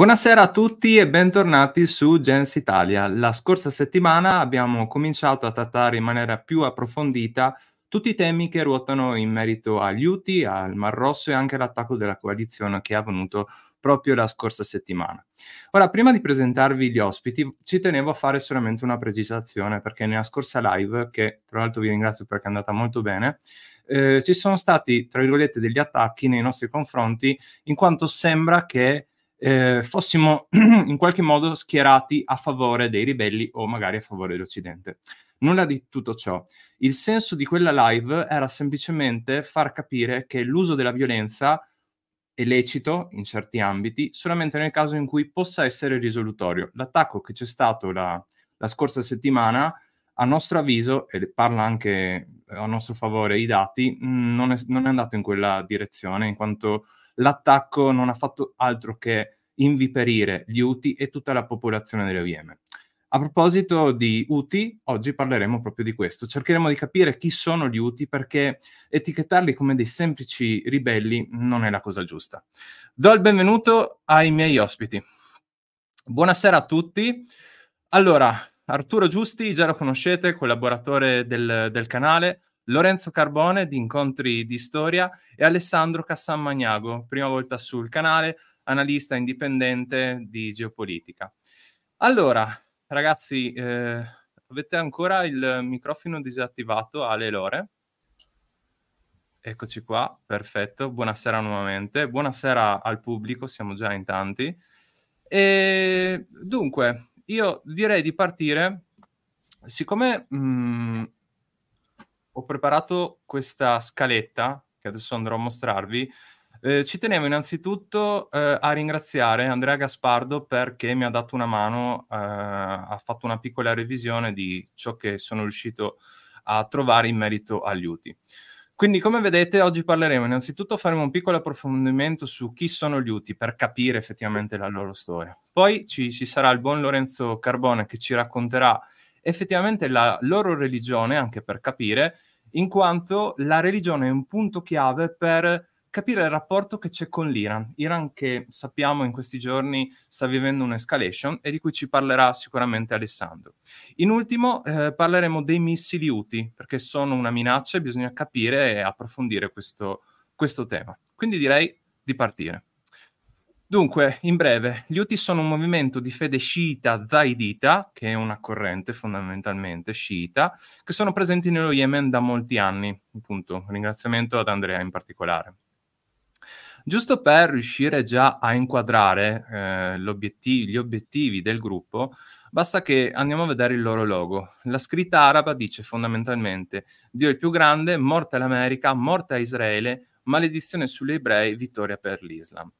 Buonasera a tutti e bentornati su Gens Italia. La scorsa settimana abbiamo cominciato a trattare in maniera più approfondita tutti i temi che ruotano in merito agli UTI, al Mar Rosso e anche all'attacco della coalizione che è avvenuto proprio la scorsa settimana. Ora, prima di presentarvi gli ospiti, ci tenevo a fare solamente una precisazione perché nella scorsa live, che tra l'altro vi ringrazio perché è andata molto bene, eh, ci sono stati, tra virgolette, degli attacchi nei nostri confronti, in quanto sembra che eh, fossimo in qualche modo schierati a favore dei ribelli o magari a favore dell'Occidente. Nulla di tutto ciò. Il senso di quella live era semplicemente far capire che l'uso della violenza è lecito in certi ambiti solamente nel caso in cui possa essere risolutorio. L'attacco che c'è stato la, la scorsa settimana, a nostro avviso, e parla anche a nostro favore i dati, mh, non, è, non è andato in quella direzione, in quanto l'attacco non ha fatto altro che inviperire gli UTI e tutta la popolazione delle Yemen. A proposito di UTI, oggi parleremo proprio di questo. Cercheremo di capire chi sono gli UTI perché etichettarli come dei semplici ribelli non è la cosa giusta. Do il benvenuto ai miei ospiti. Buonasera a tutti. Allora, Arturo Giusti, già lo conoscete, collaboratore del, del canale. Lorenzo Carbone di Incontri di Storia e Alessandro Cassammagnago, prima volta sul canale, analista indipendente di geopolitica. Allora, ragazzi, eh, avete ancora il microfono disattivato Ale Lore? Eccoci qua, perfetto. Buonasera nuovamente. Buonasera al pubblico, siamo già in tanti. E dunque, io direi di partire, siccome mh, mm, ho preparato questa scaletta che adesso andrò a mostrarvi. Eh, ci tenevo innanzitutto eh, a ringraziare Andrea Gaspardo perché mi ha dato una mano, eh, ha fatto una piccola revisione di ciò che sono riuscito a trovare in merito agli UTI. Quindi, come vedete, oggi parleremo innanzitutto, faremo un piccolo approfondimento su chi sono gli UTI per capire effettivamente la loro storia. Poi ci, ci sarà il buon Lorenzo Carbone che ci racconterà effettivamente la loro religione, anche per capire, in quanto la religione è un punto chiave per capire il rapporto che c'è con l'Iran. Iran che sappiamo in questi giorni sta vivendo un'escalation e di cui ci parlerà sicuramente Alessandro. In ultimo eh, parleremo dei missili UTI, perché sono una minaccia e bisogna capire e approfondire questo, questo tema. Quindi direi di partire. Dunque, in breve, gli Houthi sono un movimento di fede sciita zaidita, che è una corrente fondamentalmente sciita, che sono presenti nello Yemen da molti anni. Appunto, ringraziamento ad Andrea in particolare. Giusto per riuscire già a inquadrare eh, gli obiettivi del gruppo, basta che andiamo a vedere il loro logo. La scritta araba dice fondamentalmente Dio è il più grande, morte all'America, morte a Israele, maledizione sugli ebrei, vittoria per l'Islam.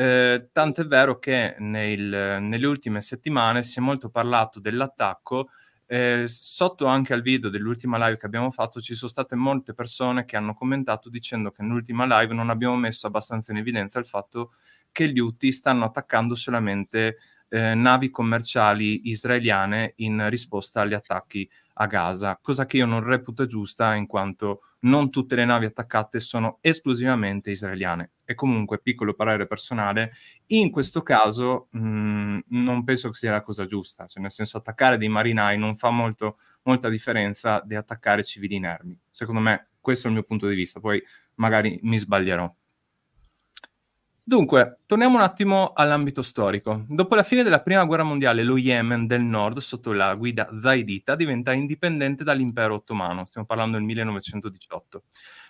Eh, tanto è vero che nel, nelle ultime settimane si è molto parlato dell'attacco. Eh, sotto anche al video dell'ultima live che abbiamo fatto ci sono state molte persone che hanno commentato dicendo che nell'ultima live non abbiamo messo abbastanza in evidenza il fatto che gli UTI stanno attaccando solamente eh, navi commerciali israeliane in risposta agli attacchi a Gaza, cosa che io non reputo giusta in quanto non tutte le navi attaccate sono esclusivamente israeliane. E comunque, piccolo parere personale, in questo caso mh, mm, non penso che sia la cosa giusta, cioè nel senso attaccare dei marinai non fa molto, molta differenza di attaccare civili inermi. Secondo me questo è il mio punto di vista, poi magari mi sbaglierò. Dunque, torniamo un attimo all'ambito storico. Dopo la fine della Prima Guerra Mondiale, lo Yemen del Nord, sotto la guida zaidita, diventa indipendente dall'impero ottomano. Stiamo parlando del 1918.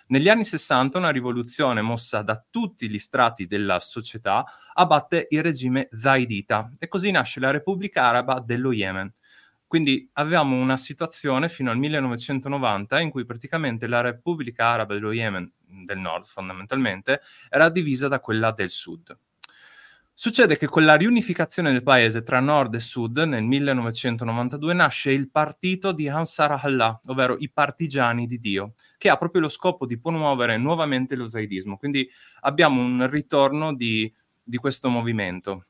Negli anni 60 una rivoluzione mossa da tutti gli strati della società abbatte il regime zaidita e così nasce la Repubblica Araba dello Yemen. Quindi avevamo una situazione fino al 1990 in cui praticamente la Repubblica Araba dello Yemen del nord fondamentalmente, era divisa da quella del sud. Succede che con la riunificazione del paese tra nord e sud nel 1992 nasce il partito di Ansar Allah, ovvero i partigiani di Dio, che ha proprio lo scopo di promuovere nuovamente lo zaidismo. Quindi abbiamo un ritorno di, di questo movimento.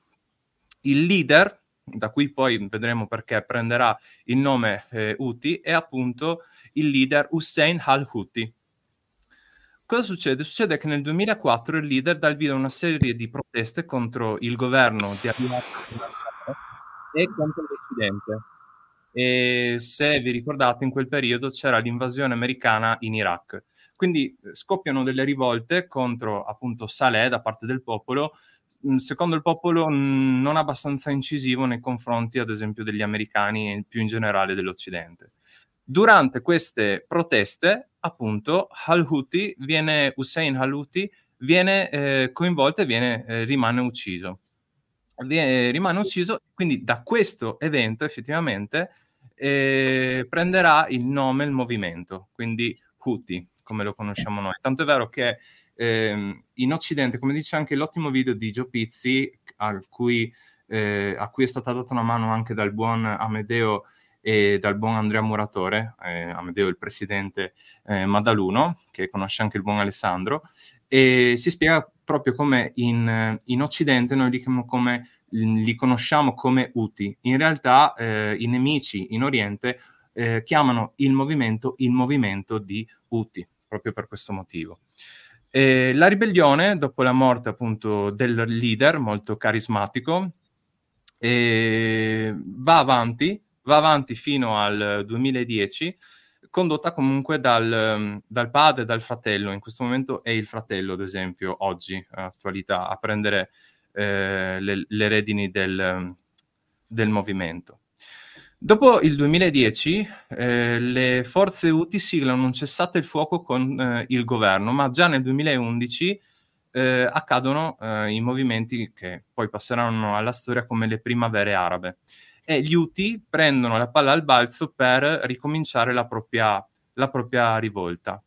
Il leader, da cui poi vedremo perché prenderà il nome eh, Houthi, è appunto il leader Hussein al-Houthi, cosa succede? Succede che nel 2004 il leader dà il via a una serie di proteste contro il governo di Abiyat e contro l'Occidente. E se vi ricordate, in quel periodo c'era l'invasione americana in Iraq. Quindi eh, scoppiano delle rivolte contro appunto Saleh da parte del popolo, secondo il popolo non abbastanza incisivo nei confronti, ad esempio, degli americani e più in generale dell'Occidente. Durante queste proteste, appunto, Al-Houthi viene, Hussein Al-Houthi viene eh, coinvolto e viene, eh, rimane ucciso. Viene, rimane ucciso, quindi da questo evento effettivamente eh, prenderà il nome il movimento, quindi Houthi, come lo conosciamo noi. Tanto è vero che eh, in Occidente, come dice anche l'ottimo video di Gio Pizzi, cui, eh, a cui, è stata data una mano anche dal buon Amedeo e dal buon Andrea Muratore, eh, Amedeo il presidente eh, Madaluno, che conosce anche il buon Alessandro, e si spiega proprio come in, in Occidente noi li, come, li, conosciamo come UTI. In realtà eh, i nemici in Oriente eh, chiamano il movimento il movimento di UTI proprio per questo motivo. E la ribellione, dopo la morte appunto del leader molto carismatico, va avanti, va avanti fino al 2010, condotta comunque dal, dal, padre dal fratello. In questo momento è il fratello, ad esempio, oggi, attualità, a prendere eh, le, le, redini del, del movimento. Dopo il 2010 eh, le forze UTI siglano un cessate il fuoco con eh, il governo, ma già nel 2011 eh, accadono eh, i movimenti che poi passeranno alla storia come le primavere arabe e gli UTI prendono la palla al balzo per ricominciare la propria, la propria rivolta.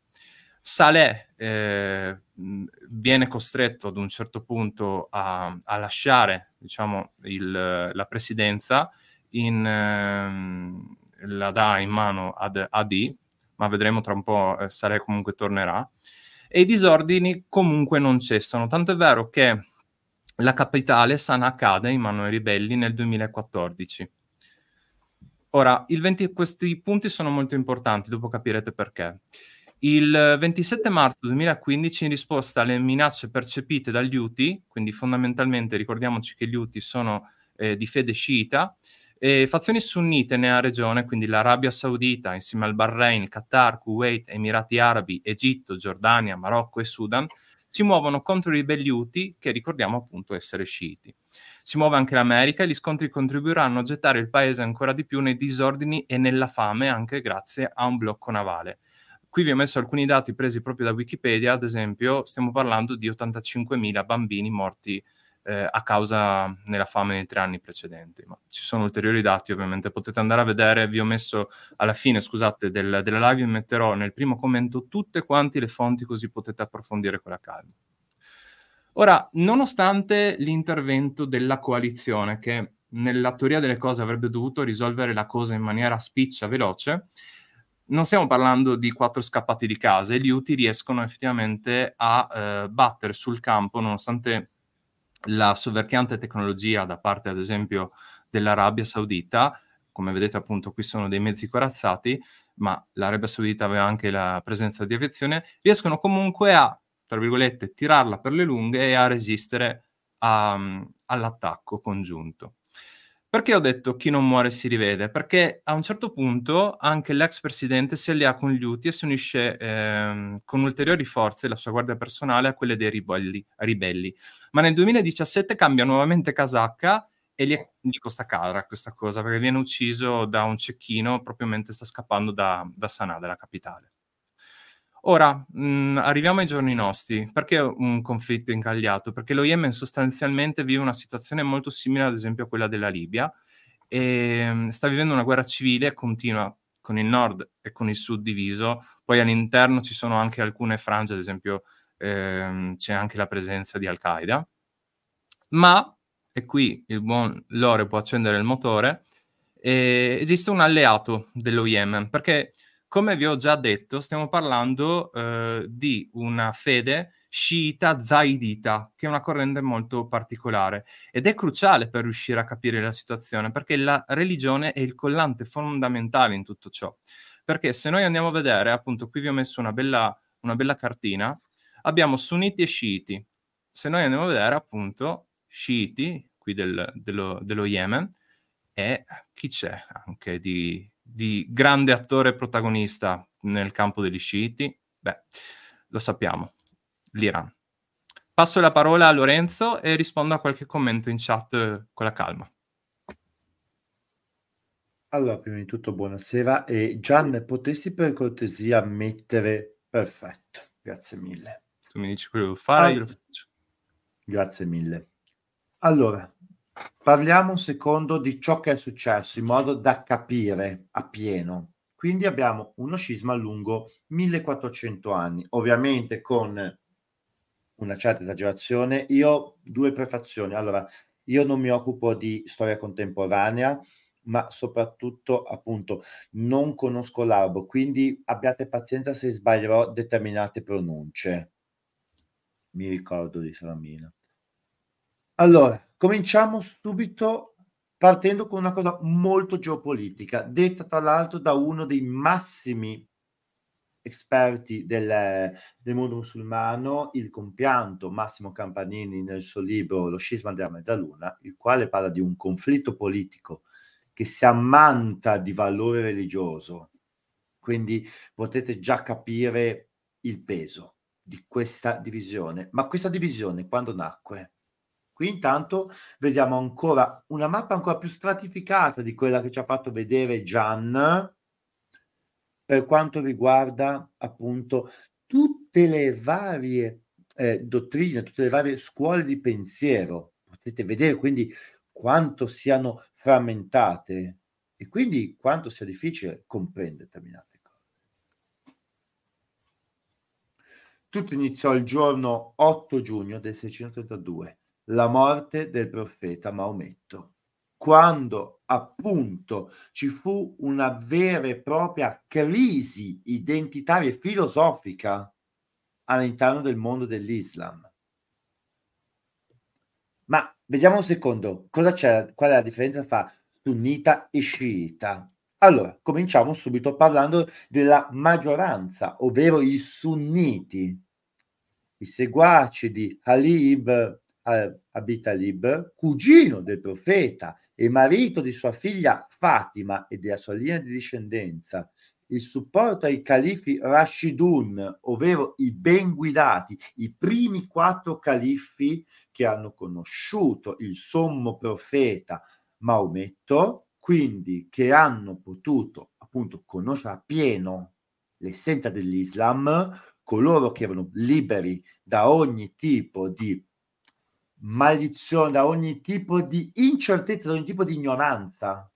Saleh eh, viene costretto ad un certo punto a, a lasciare diciamo, il, la presidenza in, ehm, la dà in mano ad AD, ma vedremo tra un po', eh, Sare comunque tornerà, e i disordini comunque non cessano, tanto è vero che la capitale Sana cade in mano ai ribelli nel 2014. Ora, 20, questi punti sono molto importanti, dopo capirete perché. Il 27 marzo 2015, in risposta alle minacce percepite dagli UTI, quindi fondamentalmente ricordiamoci che gli UTI sono eh, di fede sciita, e fazioni sunnite nella regione, quindi l'Arabia Saudita, insieme al Bahrain, Qatar, Kuwait, Emirati Arabi, Egitto, Giordania, Marocco e Sudan, si muovono contro i ribelli Houthi, che ricordiamo appunto essere sciiti. Si muove anche l'America e gli scontri contribuiranno a gettare il paese ancora di più nei disordini e nella fame, anche grazie a un blocco navale. Qui vi ho messo alcuni dati presi proprio da Wikipedia, ad esempio stiamo parlando di 85.000 bambini morti eh, a causa nella fame nei tre anni precedenti. Ma ci sono ulteriori dati, ovviamente, potete andare a vedere, vi ho messo alla fine, scusate, del, della live, vi metterò nel primo commento tutte quante le fonti così potete approfondire con la calma. Ora, nonostante l'intervento della coalizione, che nella teoria delle cose avrebbe dovuto risolvere la cosa in maniera spiccia, veloce, non stiamo parlando di quattro scappati di casa e gli UTI riescono effettivamente a eh, battere sul campo, nonostante la soverchiante tecnologia da parte, ad esempio, dell'Arabia Saudita, come vedete appunto qui sono dei mezzi corazzati, ma l'Arabia Saudita aveva anche la presenza di aviazione, riescono comunque a, tra virgolette, tirarla per le lunghe e a resistere a, all'attacco congiunto. Perché ho detto chi non muore si rivede? Perché a un certo punto anche l'ex presidente si allia con gli UTI e si unisce ehm, con ulteriori forze, la sua guardia personale, a quelle dei ribelli. ribelli. Ma nel 2017 cambia nuovamente casacca e gli, gli costa cara questa cosa, perché viene ucciso da un cecchino proprio mentre sta scappando da, da Sanaa, dalla capitale. Ora, mh, mm, arriviamo ai giorni nostri. Perché un conflitto incagliato? Perché lo Yemen sostanzialmente vive una situazione molto simile, ad esempio, a quella della Libia, e mm, sta vivendo una guerra civile continua con il nord e con il sud diviso. Poi all'interno ci sono anche alcune frange, ad esempio ehm, c'è anche la presenza di Al-Qaeda. Ma, e qui il buon Lore può accendere il motore, eh, esiste un alleato dello Yemen, perché come vi ho già detto, stiamo parlando eh, di una fede sciita zaidita, che è una corrente molto particolare ed è cruciale per riuscire a capire la situazione, perché la religione è il collante fondamentale in tutto ciò. Perché se noi andiamo a vedere, appunto, qui vi ho messo una bella, una bella cartina, abbiamo sunniti e sciiti. Se noi andiamo a vedere, appunto, sciiti, qui del, dello, dello, Yemen, e chi c'è anche di, di grande attore protagonista nel campo degli sciiti? Beh, lo sappiamo, l'Iran. Passo la parola a Lorenzo e rispondo a qualche commento in chat con la calma. Allora, prima di tutto buonasera e Gian, potresti per cortesia mettere perfetto, grazie mille. Tu mi dici quello che devo fare, ah, io lo faccio. Grazie mille. Allora, parliamo un secondo di ciò che è successo in modo da capire appieno. Quindi abbiamo uno scisma lungo 1400 anni, ovviamente con una certa esagerazione. Io due prefazioni. Allora, io non mi occupo di storia contemporanea, ma soprattutto appunto non conosco l'arabo, quindi abbiate pazienza se sbaglierò determinate pronunce. Mi ricordo di Salamina. Allora, cominciamo subito partendo con una cosa molto geopolitica, detta tra l'altro da uno dei massimi esperti del, del mondo musulmano, il compianto Massimo Campanini nel suo libro Lo scisma della mezzaluna, il quale parla di un conflitto politico che si ammanta di valore religioso. Quindi potete già capire il peso di questa divisione. Ma questa divisione quando nacque? Qui intanto vediamo ancora una mappa ancora più stratificata di quella che ci ha fatto vedere Gian per quanto riguarda appunto tutte le varie eh, dottrine, tutte le varie scuole di pensiero. Potete vedere quindi quanto siano frammentate e quindi quanto sia difficile comprendere determinate cose. Tutto iniziò il giorno 8 giugno del 632, la morte del profeta Maometto, quando appunto ci fu una vera e propria crisi identitaria e filosofica all'interno del mondo dell'Islam. Ma Vediamo un secondo, cosa c'è, qual è la differenza tra sunnita e sciita? Allora, cominciamo subito parlando della maggioranza, ovvero i sunniti, i seguaci di Ali ibn Abi Talib, cugino del profeta e marito di sua figlia Fatima e della sua linea di discendenza, il supporto ai califi Rashidun, ovvero i ben guidati, i primi quattro califi che hanno conosciuto il sommo profeta Maometto, quindi che hanno potuto appunto conoscere appieno l'essenza dell'Islam, coloro che erano liberi da ogni tipo di maledizione, da ogni tipo di incertezza, da ogni tipo di ignoranza.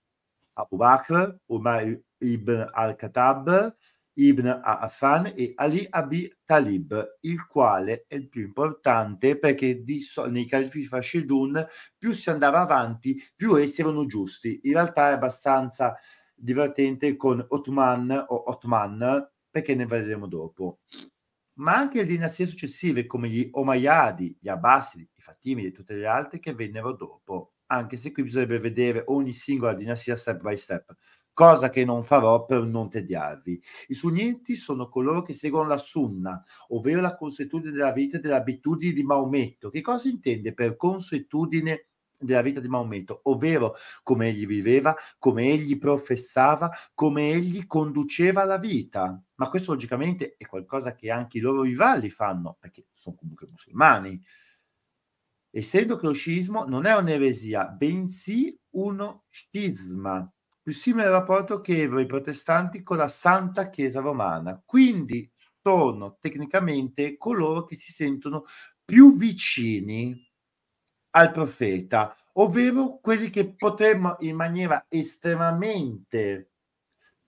Abu Bakr, Umar ibn al-Khattab, Ibn Affan e Ali Abi Talib, il quale è il più importante perché di, nei califi Fashidun più si andava avanti, più essi erano giusti. In realtà è abbastanza divertente con Otman o Otman, perché ne vedremo dopo. Ma anche le dinastie successive come gli Omayyadi, gli Abbasidi, i Fatimidi e tutte le altre che vennero dopo, anche se qui bisognerebbe vedere ogni singola dinastia step by step cosa che non farò per non tediarvi. I sunniti sono coloro che seguono la sunna, ovvero la consuetudine della vita e delle abitudini di Maometto. Che cosa intende per consuetudine della vita di Maometto, ovvero come egli viveva, come egli professava, come egli conduceva la vita. Ma questo logicamente è qualcosa che anche i loro rivali fanno, perché sono comunque musulmani. Essendo che lo scismo non è un'eresia, bensì uno scisma, più simile al rapporto che ebbero i protestanti con la Santa Chiesa Romana. Quindi sono tecnicamente coloro che si sentono più vicini al profeta, ovvero quelli che potremmo in maniera estremamente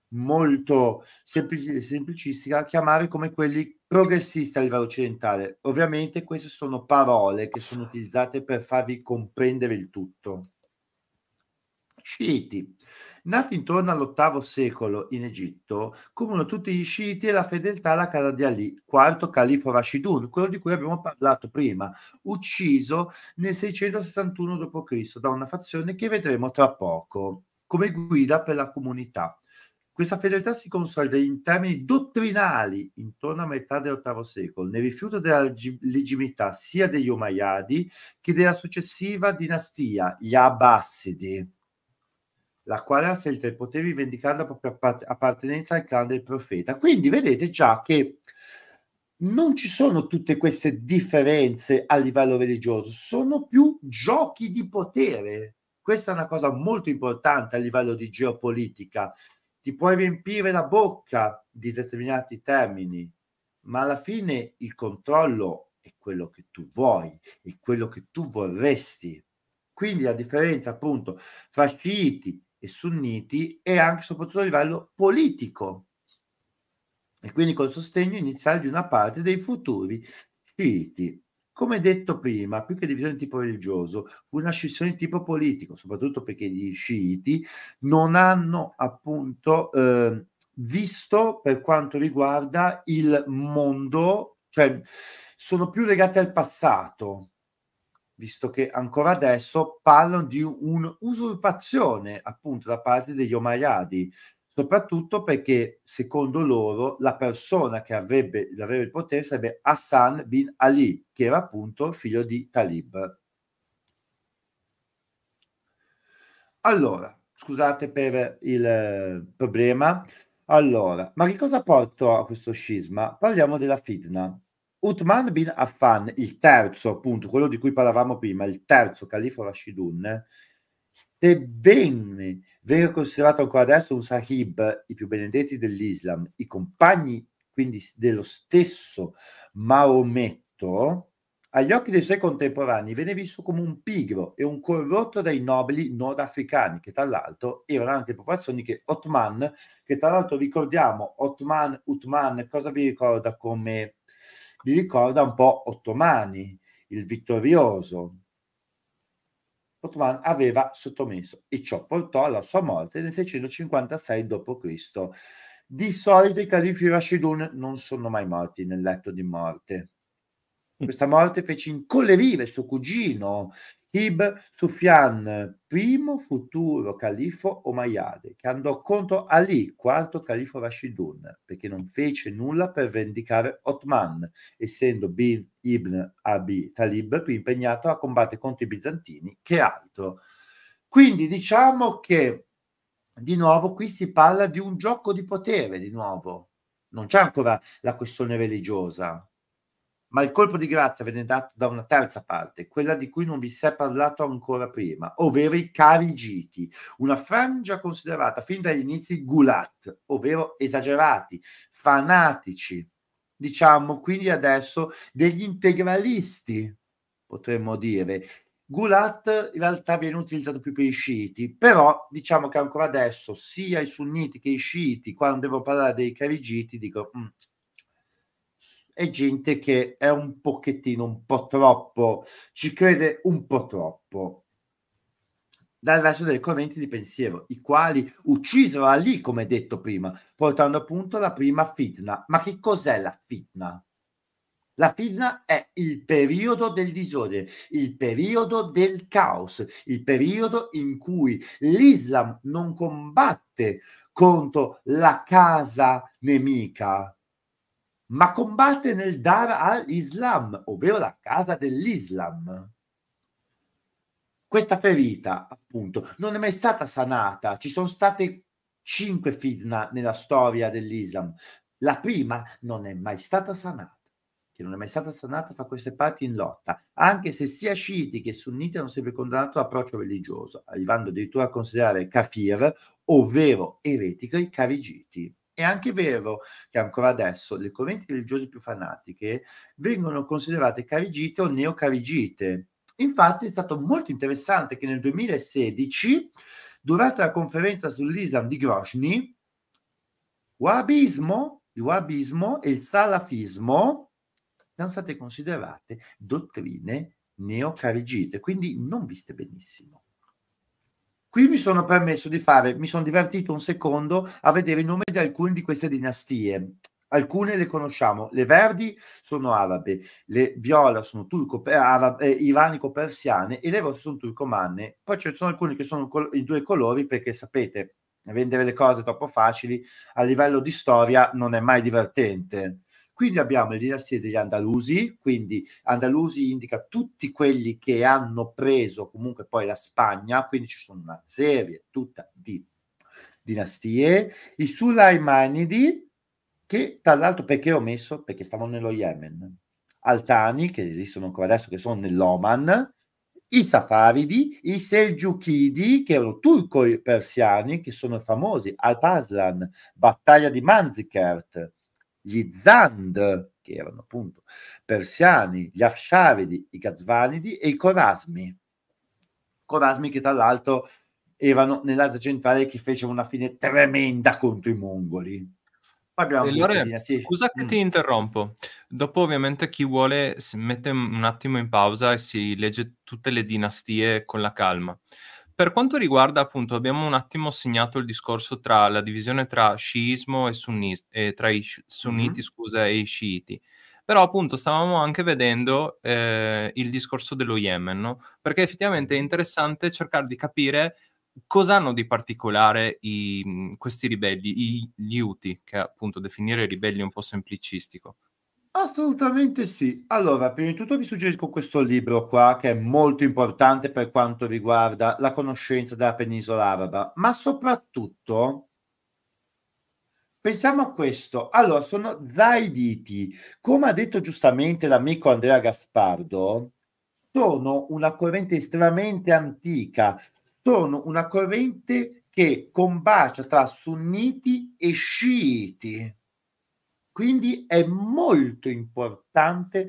molto semplic- semplicistica chiamare come quelli progressisti a livello occidentale. Ovviamente queste sono parole che sono utilizzate per farvi comprendere il tutto. Sciiti Nati intorno all'ottavo secolo in Egitto, comuno tutti gli sciiti e la fedeltà alla casa di Ali, quarto califo Rashidun, quello di cui abbiamo parlato prima, ucciso nel 661 d.C. da una fazione che vedremo tra poco, come guida per la comunità. Questa fedeltà si consolida in termini dottrinali intorno a metà dell'VIII secolo, nel rifiuto della legittimità sia degli Umayyadi che della successiva dinastia, gli Abbasidi, la quale ha scelto il potere rivendicando la propria appartenenza al clan del profeta. Quindi vedete già che non ci sono tutte queste differenze a livello religioso, sono più giochi di potere. Questa è una cosa molto importante a livello di geopolitica ti puoi riempire la bocca di determinati termini, ma alla fine il controllo è quello che tu vuoi, è quello che tu vorresti. Quindi la differenza appunto fra sciiti e sunniti è anche soprattutto a livello politico e quindi col sostegno iniziale di una parte dei futuri sciiti. Come detto prima, più che divisione di tipo religioso, fu una scissione di tipo politico, soprattutto perché gli sciiti non hanno appunto eh, visto per quanto riguarda il mondo, cioè sono più legati al passato, visto che ancora adesso parlano di un'usurpazione appunto da parte degli Omayyadi, soprattutto perché secondo loro la persona che avrebbe, avrebbe il potere sarebbe Hassan bin Ali, che era appunto figlio di Talib. Allora, scusate per il problema. Allora, ma che cosa portò a questo scisma? Parliamo della fitna. Uthman bin Affan, il terzo, appunto, quello di cui parlavamo prima, il terzo califo Rashidun, sebbene venga considerato ancora adesso un sahib, i più benedetti dell'Islam, i compagni quindi dello stesso Maometto, agli occhi dei suoi contemporanei venne visto come un pigro e un corrotto dai nobili nordafricani, che tra l'altro erano anche popolazioni che Otman, che tra l'altro ricordiamo, Otman, Utman, cosa vi ricorda come? Vi ricorda un po' Ottomani, il vittorioso, Ottoman aveva sottomesso e ciò portò alla sua morte nel 656 d.C. Di solito i califi Rashidun non sono mai morti nel letto di morte. Mm. Questa morte fece incollerire suo cugino Ibn Sufyan, primo futuro califo Omayyade, che andò contro Ali, quarto califo Rashidun, perché non fece nulla per vendicare Otman, essendo bin Ibn Abi Talib più impegnato a combattere contro i bizantini che altro. Quindi diciamo che di nuovo qui si parla di un gioco di potere, di nuovo. Non c'è ancora la questione religiosa, ma il colpo di grazia venne dato da una terza parte, quella di cui non vi si è parlato ancora prima, ovvero i carigiti, una frangia considerata fin dagli inizi gulat, ovvero esagerati, fanatici, diciamo quindi adesso degli integralisti, potremmo dire. Gulat in realtà viene utilizzato più per i sciiti, però diciamo che ancora adesso sia i sunniti che i sciiti, quando devo parlare dei carigiti, dico mm, è gente che è un pochettino, un po' troppo, ci crede un po' troppo dal resto delle correnti di pensiero, i quali uccisero Ali, come detto prima, portando appunto la prima fitna. Ma che cos'è la fitna? La fitna è il periodo del disordine, il periodo del caos, il periodo in cui l'Islam non combatte contro la casa nemica, ma combatte nel Dar al-Islam, ovvero la casa dell'Islam. Questa ferita, appunto, non è mai stata sanata. Ci sono state cinque fitna nella storia dell'Islam. La prima non è mai stata sanata che non è mai stata sanata fra queste parti in lotta, anche se sia sciiti che sunniti hanno sempre condannato l'approccio religioso, arrivando addirittura a considerare kafir, ovvero eretico, i carigiti. È anche vero che ancora adesso le correnti religiose più fanatiche vengono considerate carigite o neocarigite. Infatti è stato molto interessante che nel 2016, durante la conferenza sull'Islam di Grozny, Wahhabismo, il Wahhabismo e il Salafismo sono state considerate dottrine neocarigite, quindi non viste benissimo. Qui mi sono permesso di fare, mi sono divertito un secondo a vedere i nomi di alcune di queste dinastie. Alcune le conosciamo, le verdi sono arabe, le viola sono eh, iranico-persiane e le rosse sono turcomanne. Poi ci sono alcune che sono col- i due colori perché sapete, rendere le cose troppo facili a livello di storia non è mai divertente. Quindi abbiamo le dinastie degli Andalusi, quindi Andalusi indica tutti quelli che hanno preso comunque poi la Spagna, quindi ci sono una serie tutta di dinastie. I Sulaimanidi, che tra l'altro perché ho messo? Perché stavano nello Yemen. Altani, che esistono ancora adesso, che sono nell'Oman, i Safaridi, i Selgiukidi, che erano turco-persiani, che sono famosi, Alpaslan, battaglia di Manzikert, gli Zand, che erano appunto persiani, gli Afsharidi, i Gazvanidi e i Corasmi. Corasmi che tra l'altro erano nell'Asia centrale che fecero una fine tremenda contro i mongoli. Lore, scusa che mm. ti interrompo. Dopo, ovviamente, chi vuole si mette un attimo in pausa e si legge tutte le dinastie con la calma. Per quanto riguarda, appunto, abbiamo un attimo segnato il discorso tra la divisione tra sciismo e, sunnis- e tra i sunniti, mm-hmm. scusa, e i sciiti. Però, appunto, stavamo anche vedendo eh, il discorso dello Yemen, no? Perché effettivamente è interessante cercare di capire cosa hanno di particolare i, questi ribelli, i, gli Uti, che appunto definire ribelli è un po' semplicistico? Assolutamente sì. Allora, prima di tutto vi suggerisco questo libro qua che è molto importante per quanto riguarda la conoscenza della penisola araba, ma soprattutto pensiamo a questo. Allora, sono zaiditi. Come ha detto giustamente l'amico Andrea Gaspardo, sono una corrente estremamente antica, sono una corrente che combacia tra sunniti e sciiti. Quindi è molto importante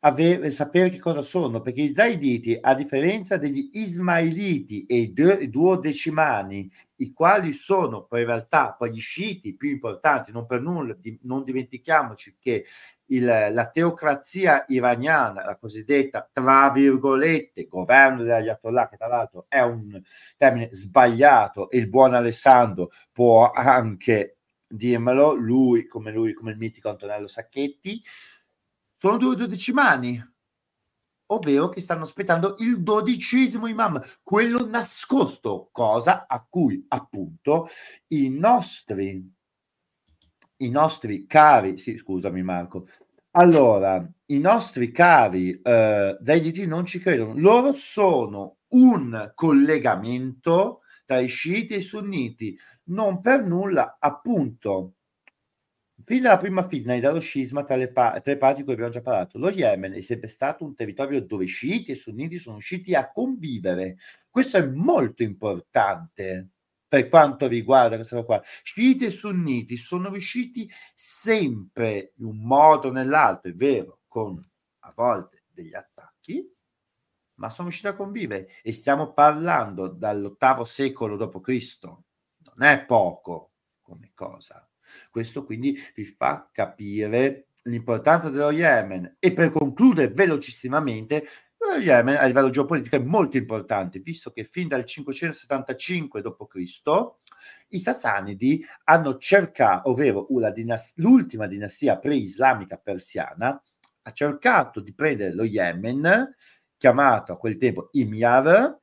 avere, sapere che cosa sono, perché i zaiditi, a differenza degli ismailiti e i duodecimani, i quali sono poi in realtà poi gli sciiti più importanti, non per nulla, di, non dimentichiamoci che il, la teocrazia iraniana, la cosiddetta, tra virgolette, governo degli Ayatollah, che tra l'altro è un termine sbagliato e il buon Alessandro può anche dirmelo, lui come lui, come il mitico Antonello Sacchetti, sono due dodicimani, ovvero che stanno aspettando il dodicesimo imam, quello nascosto, cosa a cui appunto i nostri i nostri cari, sì, scusami Marco, allora, i nostri cari eh, Zaiditi non ci credono, loro sono un collegamento tra i sciiti e i sunniti, non per nulla, appunto, fin dalla prima fitna dallo scisma tra le, pa- tra parti di cui abbiamo già parlato, lo Yemen è sempre stato un territorio dove sciiti e sunniti sono riusciti a convivere. Questo è molto importante per quanto riguarda questa cosa qua. Sciiti e sunniti sono riusciti sempre in un modo o nell'altro, è vero, con a volte degli attacchi, ma sono riusciti a convivere e stiamo parlando dall'ottavo secolo d.C. Non è poco come cosa. Questo quindi vi fa capire l'importanza dello Yemen e per concludere velocissimamente lo Yemen a livello geopolitico è molto importante, visto che fin dal 575 d.C. i Sassanidi hanno cercato, ovvero dinas- l'ultima dinastia pre-islamica persiana, ha cercato di prendere lo Yemen, chiamato a quel tempo Imyar,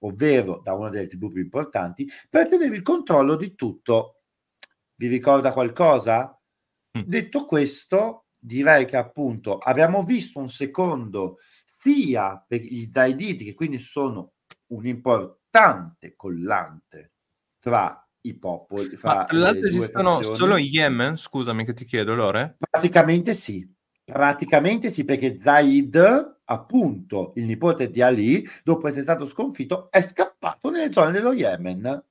ovvero da una delle tribù più importanti, per tenere il controllo di tutto. Vi ricorda qualcosa? Mm. Detto questo, direi che appunto abbiamo visto un secondo sia per gli zaiditi, che quindi sono un importante collante tra i popoli. Fra Ma tra l'altro esistono fazioni. solo in Yemen? Scusami che ti chiedo, Lore. Praticamente sì. Praticamente sì, perché Zaid, appunto, il nipote di Ali, dopo essere stato sconfitto, è scappato nelle zone dello Yemen.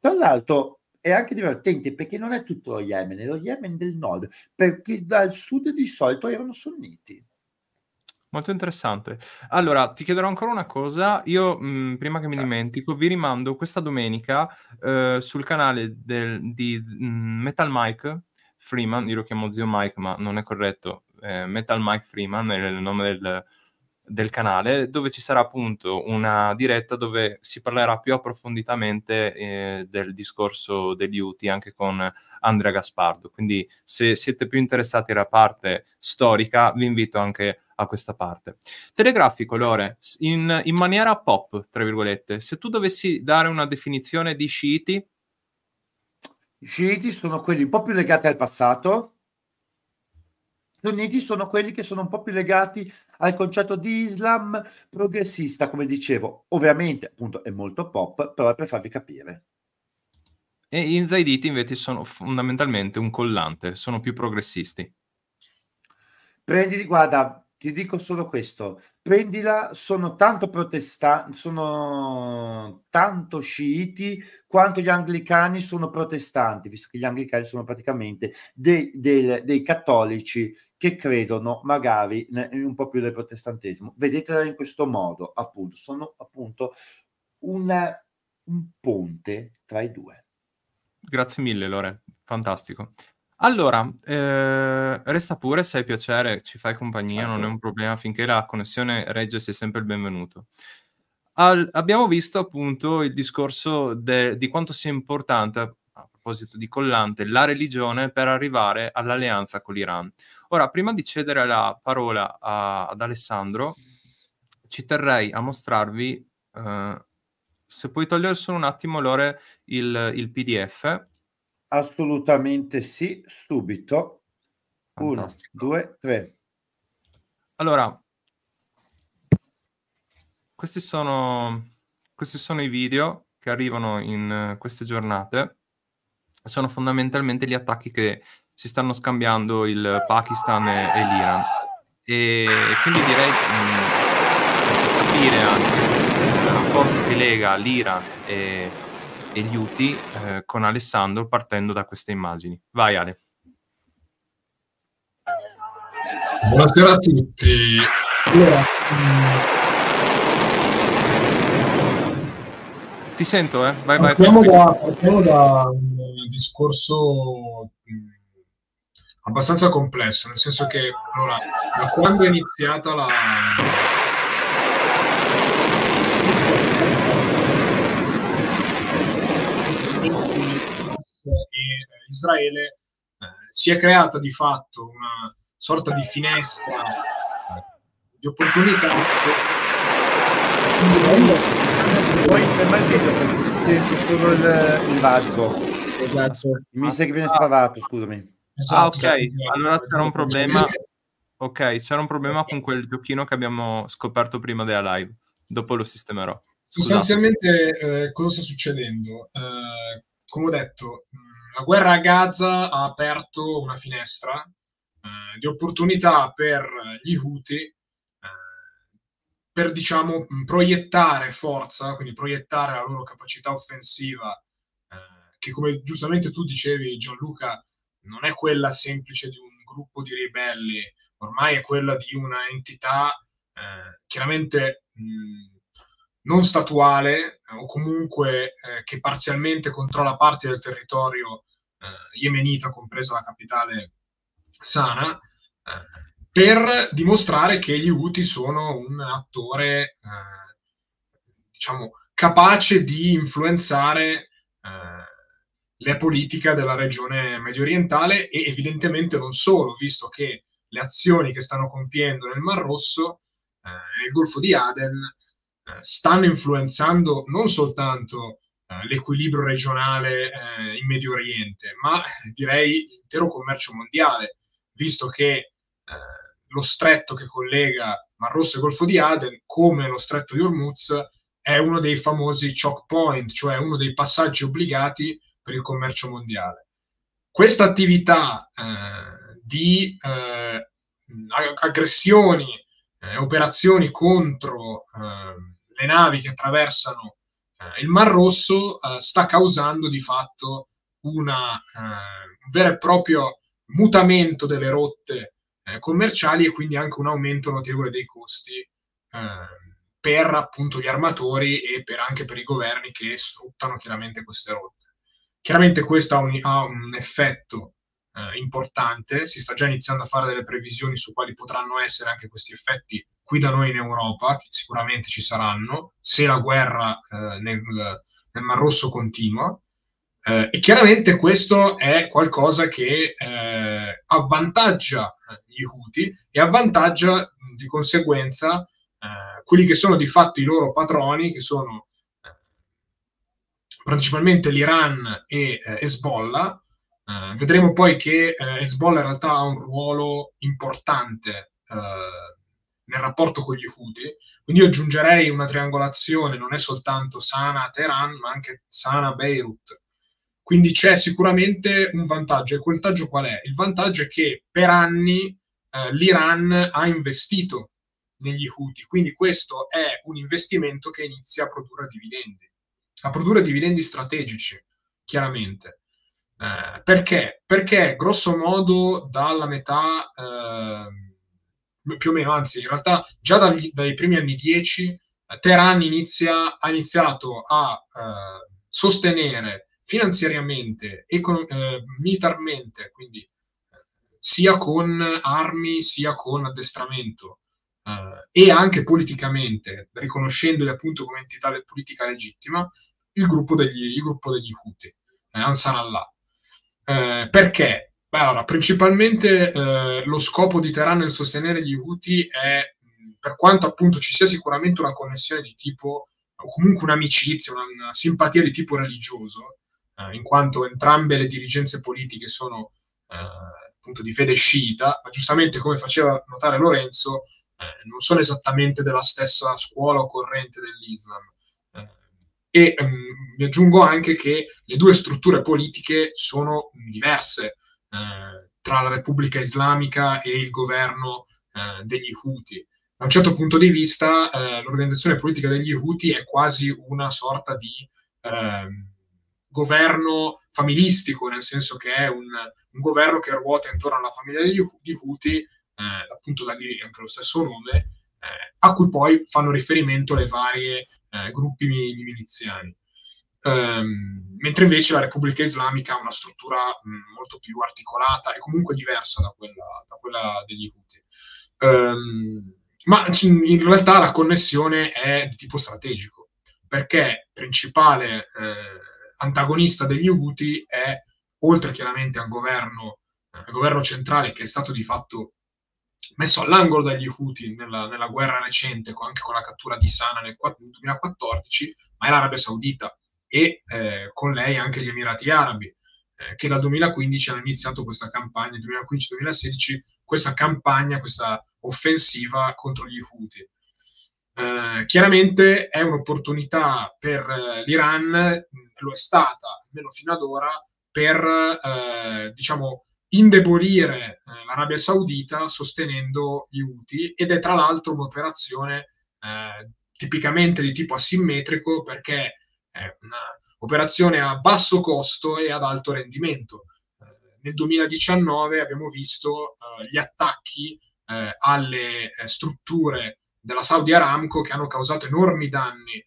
Tra l'altro è anche divertente perché non è tutto lo Yemen, è lo Yemen del nord, perché dal sud di solito erano sunniti. Molto interessante. Allora, ti chiederò ancora una cosa. Io, mh, mhmm, prima che mi certo. dimentico, vi rimando questa domenica eh, sul canale del, di mh, mhmm, Metal Mike Freeman. Io lo chiamo zio Mike, ma non è corretto. Eh, Metal Mike Freeman è il nome del, del canale, dove ci sarà appunto una diretta dove si parlerà più approfonditamente eh, del discorso degli UTI anche con Andrea Gaspardo. Quindi, se siete più interessati alla parte storica, vi invito anche a questa parte. Telegrafico, Lore, in, in maniera pop, tra virgolette, se tu dovessi dare una definizione di sciiti, I sciiti sono quelli un po' più legati al passato, sunniti sono quelli che sono un po' più legati al concetto di Islam progressista, come dicevo. Ovviamente, appunto, è molto pop, però è per farvi capire. E i zaiditi invece sono fondamentalmente un collante, sono più progressisti. Prendi, guarda, ti dico solo questo, prendila, sono tanto protestanti, sono tanto sciiti quanto gli anglicani sono protestanti, visto che gli anglicani sono praticamente dei, dei, dei cattolici che credono magari un po' più del protestantesimo. Vedetela in questo modo, appunto, sono appunto una, un ponte tra i due. Grazie mille, Lore, fantastico. Allora, eh, resta pure se hai piacere, ci fai compagnia, non è un problema, finché la connessione regge sei sempre il benvenuto. Al, abbiamo visto appunto il discorso de, di quanto sia importante, a proposito di collante, la religione per arrivare all'alleanza con l'Iran. Ora, prima di cedere la parola a, ad Alessandro, ci terrei a mostrarvi, eh, se puoi togliere solo un attimo, Lore, il, il PDF Assolutamente sì, subito. Fantastico. Uno, due, tre. Allora, questi sono, questi sono i video che arrivano in queste giornate. Sono fondamentalmente gli attacchi che si stanno scambiando il Pakistan e, e l'Iran. E quindi direi mh, capire anche il rapporto che lega l'Iran e e gli Uti eh, con Alessandro partendo da queste immagini. Vai Ale. Buonasera a tutti. Allora, Ti sento, eh? Vai, partiamo vai. Da, partiamo da un discorso abbastanza complesso, nel senso che allora, da quando è iniziata la, e Israele eh, si è creata di fatto una sorta di finestra di opportunità. Poi ferma il video perché si sente solo il, il vazzo. Esatto. Mi sa che viene spavato, scusami. Esatto. Ah, ok. Allora c'era un problema. Ok, c'era un problema con quel giochino che abbiamo scoperto prima della live. Dopo lo sistemerò. Sostanzialmente, eh, cosa sta succedendo? Eh, come ho detto, la guerra a Gaza ha aperto una finestra eh, di opportunità per gli Houthi eh, per, diciamo, proiettare forza, quindi proiettare la loro capacità offensiva, eh, che come giustamente tu dicevi, Gianluca, non è quella semplice di un gruppo di ribelli, ormai è quella di una entità eh, chiaramente mh, non statuale eh, o comunque eh, che parzialmente controlla parti del territorio eh, yemenita, compresa la capitale Sana, eh, per dimostrare che gli Houthi sono un attore, eh, diciamo, capace di influenzare eh, le politiche della regione medio orientale e evidentemente non solo, visto che le azioni che stanno compiendo nel Mar Rosso, nel Golfo di Aden, eh, stanno influenzando non soltanto eh, l'equilibrio regionale eh, in Medio Oriente, ma direi l'intero commercio mondiale, visto che lo stretto che collega Mar Rosso e Golfo di Aden, come lo stretto di Hormuz, è uno dei famosi choke point, cioè uno dei passaggi obbligati per il commercio mondiale. Questa attività eh, di eh, aggressioni, eh, operazioni contro le navi che attraversano eh, il Mar Rosso eh, sta causando di fatto una, eh, un vero e proprio mutamento delle rotte eh, commerciali e quindi anche un aumento notevole dei costi eh, per appunto gli armatori e per, anche per i governi che sfruttano chiaramente queste rotte. Chiaramente questo ha un, ha un effetto eh, importante, si sta già iniziando a fare delle previsioni su quali potranno essere anche questi effetti qui da noi in Europa, che sicuramente ci saranno, se la guerra eh, nel, nel, Mar Rosso continua. Eh, e chiaramente questo è qualcosa che eh, avvantaggia eh, gli Houthi e avvantaggia di conseguenza eh, quelli che sono di fatto i loro patroni, che sono principalmente l'Iran e eh, Hezbollah. Eh, vedremo poi che eh, Hezbollah in realtà ha un ruolo importante eh, nel rapporto con gli Houthi, quindi io aggiungerei una triangolazione, non è soltanto Sana-Teheran, ma anche Sana-Beirut. Quindi c'è sicuramente un vantaggio, e quel vantaggio qual è? Il vantaggio è che per anni eh, l'Iran ha investito negli Houthi, quindi questo è un investimento che inizia a produrre dividendi, a produrre dividendi strategici, chiaramente. Eh, perché? Perché grosso modo dalla metà, eh, più o meno, anzi in realtà già dagli, dai primi anni 10, eh, Teheran inizia, ha iniziato a eh, sostenere finanziariamente, econ- eh, militarmente, quindi sia con armi sia con addestramento eh, e anche politicamente, riconoscendoli appunto come entità politica legittima, il gruppo degli, il gruppo degli Houthi, eh, Ansan Allah. Eh, perché? Beh, allora, principalmente eh, lo scopo di Teheran nel sostenere gli Houthi è, per quanto appunto ci sia sicuramente una connessione di tipo, o comunque un'amicizia, una, una simpatia di tipo religioso, eh, in quanto entrambe le dirigenze politiche sono eh, appunto di fede sciita, ma giustamente come faceva notare Lorenzo, eh, non sono esattamente della stessa scuola o corrente dell'Islam. E ehm, mi aggiungo anche che le due strutture politiche sono diverse eh, tra la Repubblica Islamica e il governo eh, degli Houthi. Da un certo punto di vista, eh, l'organizzazione politica degli Houthi è quasi una sorta di ehm, governo familistico, nel senso che è un, un, governo che ruota intorno alla famiglia degli, di Houthi eh, appunto da lì anche lo stesso nome, eh, a cui poi fanno riferimento le varie eh, gruppi miliziani. Um, mentre invece la Repubblica Islamica ha una struttura mh, molto più articolata e comunque diversa da quella, da quella degli Houthi. Um, ma in realtà la connessione è di tipo strategico, perché principale eh, antagonista degli Houthi è, oltre chiaramente al governo, eh, governo centrale che è stato di fatto messo all'angolo dagli Houthi nella, nella, guerra recente, anche con la cattura di Sana nel 2014, ma è l'Arabia Saudita e eh, con lei anche gli Emirati Arabi, eh, che dal 2015 hanno iniziato questa campagna, 2015-2016, questa campagna, questa offensiva contro gli Houthi. Eh, chiaramente è un'opportunità per eh, l'Iran, lo è stata, almeno fino ad ora, per eh, diciamo indebolire eh, l'Arabia Saudita sostenendo gli Houthi ed è tra l'altro un'operazione eh, tipicamente di tipo asimmetrico perché è un'operazione a basso costo e ad alto rendimento. Eh, nel 2019 abbiamo visto eh, gli attacchi eh, alle eh, strutture della Saudi Aramco che hanno causato enormi danni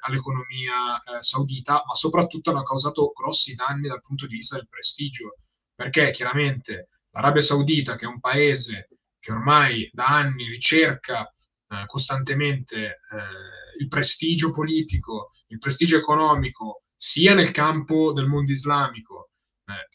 all'economia saudita, ma soprattutto hanno causato grossi danni dal punto di vista del prestigio perché chiaramente l'Arabia Saudita, che è un paese che ormai da anni ricerca eh, costantemente eh, il prestigio politico, il prestigio economico, sia nel campo del mondo islamico, eh,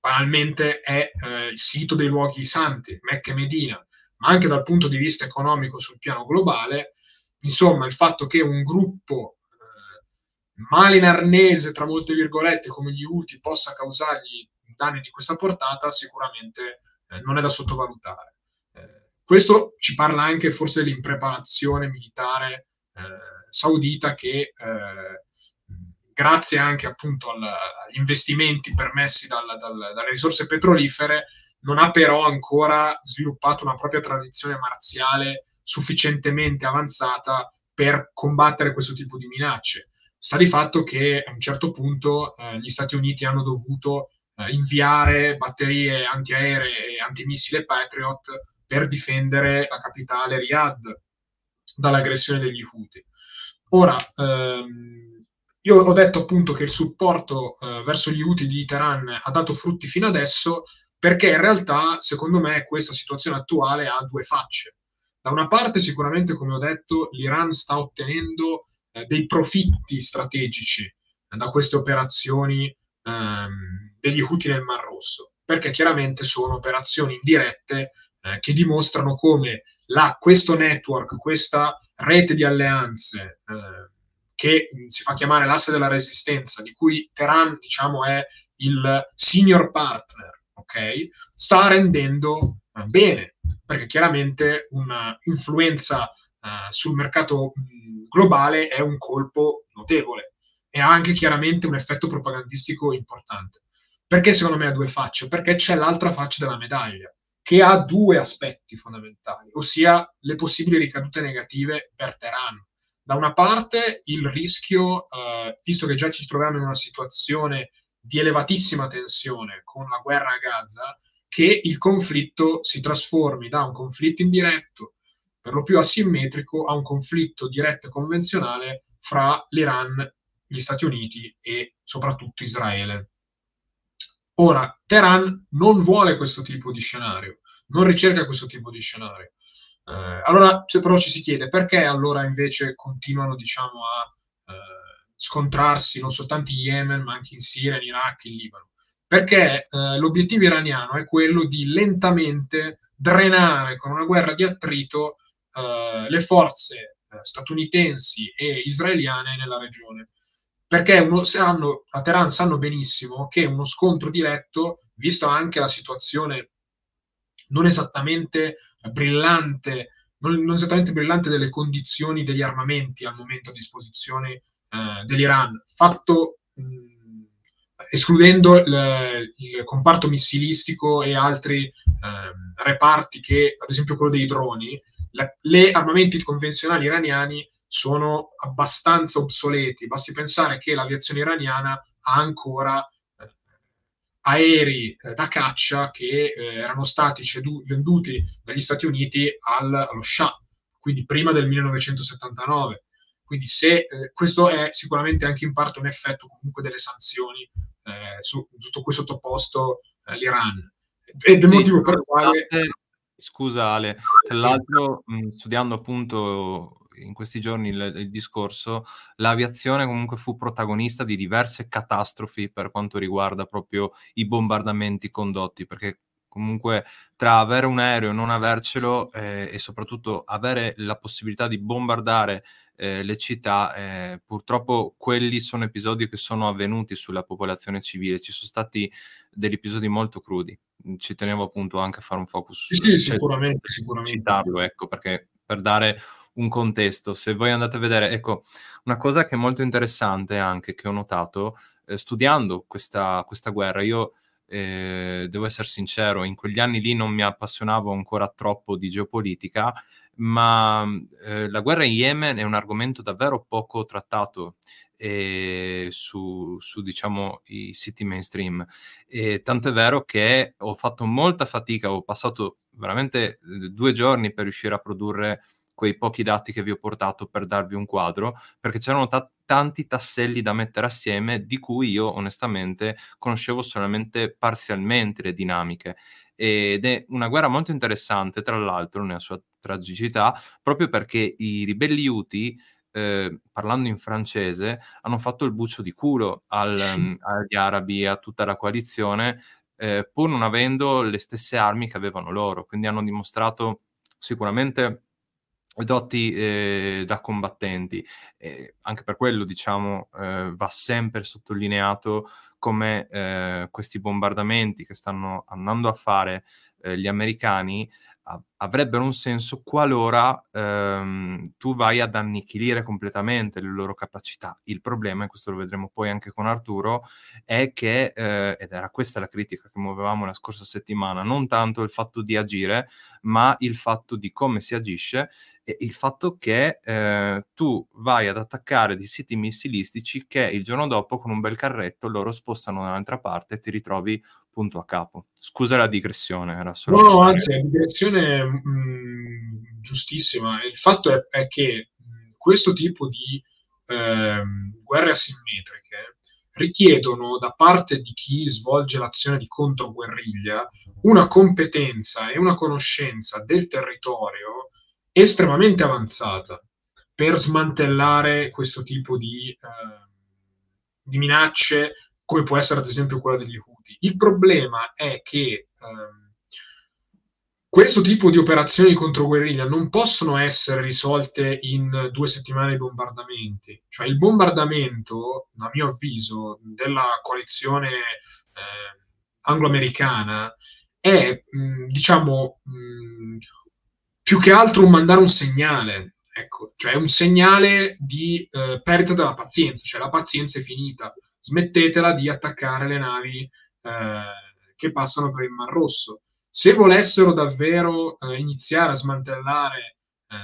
banalmente è eh, il sito dei luoghi santi, Mecca e Medina, ma anche dal punto di vista economico sul piano globale, insomma il fatto che un gruppo eh, male in arnese, tra molte virgolette, come gli Houthi, possa causargli danni di questa portata sicuramente eh, non è da sottovalutare. Eh, questo ci parla anche forse dell'impreparazione militare eh, saudita che eh, grazie anche appunto al, agli investimenti permessi dal, dal, dalle risorse petrolifere non ha però ancora sviluppato una propria tradizione marziale sufficientemente avanzata per combattere questo tipo di minacce. Sta di fatto che a un certo punto eh, gli Stati Uniti hanno dovuto eh, inviare batterie antiaeree e antimissile Patriot per difendere la capitale Riyadh dall'aggressione degli Houthi. Ora, ehm, io ho detto appunto che il supporto eh, verso gli Houthi di Teheran ha dato frutti fino adesso perché in realtà, secondo me, questa situazione attuale ha due facce. Da una parte, sicuramente, come ho detto, l'Iran sta ottenendo eh, dei profitti strategici eh, da queste operazioni ehm, degli Houthi nel Mar Rosso, perché chiaramente sono operazioni indirette eh, che dimostrano come la, questo network, questa rete di alleanze eh, che si fa chiamare l'asse della resistenza, di cui Teheran diciamo, è il senior partner, ok? sta rendendo eh, bene, perché chiaramente un'influenza eh, sul mercato mh, globale è un colpo notevole e ha anche chiaramente un effetto propagandistico importante. Perché secondo me ha due facce? Perché c'è l'altra faccia della medaglia, che ha due aspetti fondamentali, ossia le possibili ricadute negative per Teheran. Da una parte il rischio, eh, visto che già ci troviamo in una situazione di elevatissima tensione con la guerra a Gaza, che il conflitto si trasformi da un conflitto indiretto, per lo più asimmetrico, a un conflitto diretto e convenzionale fra l'Iran, gli Stati Uniti e soprattutto Israele. Ora, Teheran non vuole questo tipo di scenario, non ricerca questo tipo di scenario. Eh, allora, se però ci si chiede perché allora invece continuano, diciamo, a eh, scontrarsi non soltanto in Yemen, ma anche in Siria, in Iraq, in Libano? Perché eh, l'obiettivo iraniano è quello di lentamente drenare con una guerra di attrito eh, le forze eh, statunitensi e israeliane nella regione perché uno, sanno, a Teheran sanno benissimo che uno scontro diretto, visto anche la situazione non esattamente brillante, non, non esattamente brillante delle condizioni degli armamenti al momento a disposizione eh, dell'Iran, fatto mh, escludendo il, il, comparto missilistico e altri eh, reparti che, ad esempio quello dei droni, la, le armamenti convenzionali iraniani sono abbastanza obsoleti. Basti pensare che l'aviazione iraniana ha ancora eh, aerei eh, da caccia che eh, erano stati cedu- venduti dagli Stati Uniti al, allo Shah, quindi prima del 1979. Quindi se, eh, questo è sicuramente anche in parte un effetto comunque delle sanzioni eh, su, tutto cui sottoposto eh, l'Iran. Ed è il sì, motivo per il quale... Scusa Ale, tra l'altro mh, studiando appunto in questi giorni il, il, discorso, l'aviazione comunque fu protagonista di diverse catastrofi per quanto riguarda proprio i bombardamenti condotti, perché comunque tra avere un aereo e non avercelo eh, e soprattutto avere la possibilità di bombardare eh, le città, eh, purtroppo quelli sono episodi che sono avvenuti sulla popolazione civile, ci sono stati degli episodi molto crudi, ci tenevo appunto anche a fare un focus sì, su sì, sicuramente, sicuramente. citarlo, ecco, perché per dare un contesto. Se voi andate a vedere, ecco, una cosa che è molto interessante anche, che ho notato, eh, studiando questa, questa, guerra, io eh, devo essere sincero, in quegli anni lì non mi appassionavo ancora troppo di geopolitica, ma eh, la guerra in Yemen è un argomento davvero poco trattato eh, su, su, diciamo i siti mainstream e tanto è vero che ho fatto molta fatica ho passato veramente eh, due giorni per riuscire a produrre quei pochi dati che vi ho portato per darvi un quadro, perché c'erano ta- tanti tasselli da mettere assieme di cui io onestamente conoscevo solamente parzialmente le dinamiche. Ed è una guerra molto interessante, tra l'altro, nella sua tragicità, proprio perché i ribelli Houthi eh, parlando in francese, hanno fatto il buccio di culo al, um, agli arabi, a tutta la coalizione, eh, pur non avendo le stesse armi che avevano loro. Quindi hanno dimostrato sicuramente doti eh, da combattenti. E anche per quello, diciamo, eh, va sempre sottolineato come eh, questi bombardamenti che stanno andando a fare eh, gli americani avrebbero un senso qualora ehm, tu vai ad annichilire completamente le loro capacità. Il problema, e questo lo vedremo poi anche con Arturo, è che, eh, ed era questa la critica che muovevamo la scorsa settimana, non tanto il fatto di agire, ma il fatto di come si agisce e il fatto che eh, tu vai ad attaccare dei siti missilistici che il giorno dopo con un bel carretto loro spostano dall'altra parte e ti ritrovi punto a capo. Scusa la digressione, era solo... No, anzi, la digressione mh, mm, giustissima. Il fatto è, è che mm, questo tipo di eh, guerre asimmetriche richiedono da parte di chi svolge l'azione di controguerriglia una competenza e una conoscenza del territorio estremamente avanzata per smantellare questo tipo di, eh, di minacce come può essere ad esempio quella degli Houthi. Il problema è che ehm, questo tipo di operazioni contro guerriglia non possono essere risolte in due settimane di bombardamenti. Cioè il bombardamento, a mio avviso, della coalizione eh, anglo-americana è, mh, diciamo, mh, più che altro un mandare un segnale, ecco, cioè un segnale di eh, perdita della pazienza, cioè la pazienza è finita, smettetela di attaccare le navi eh, che passano per il Mar Rosso se volessero davvero eh, iniziare a smantellare eh,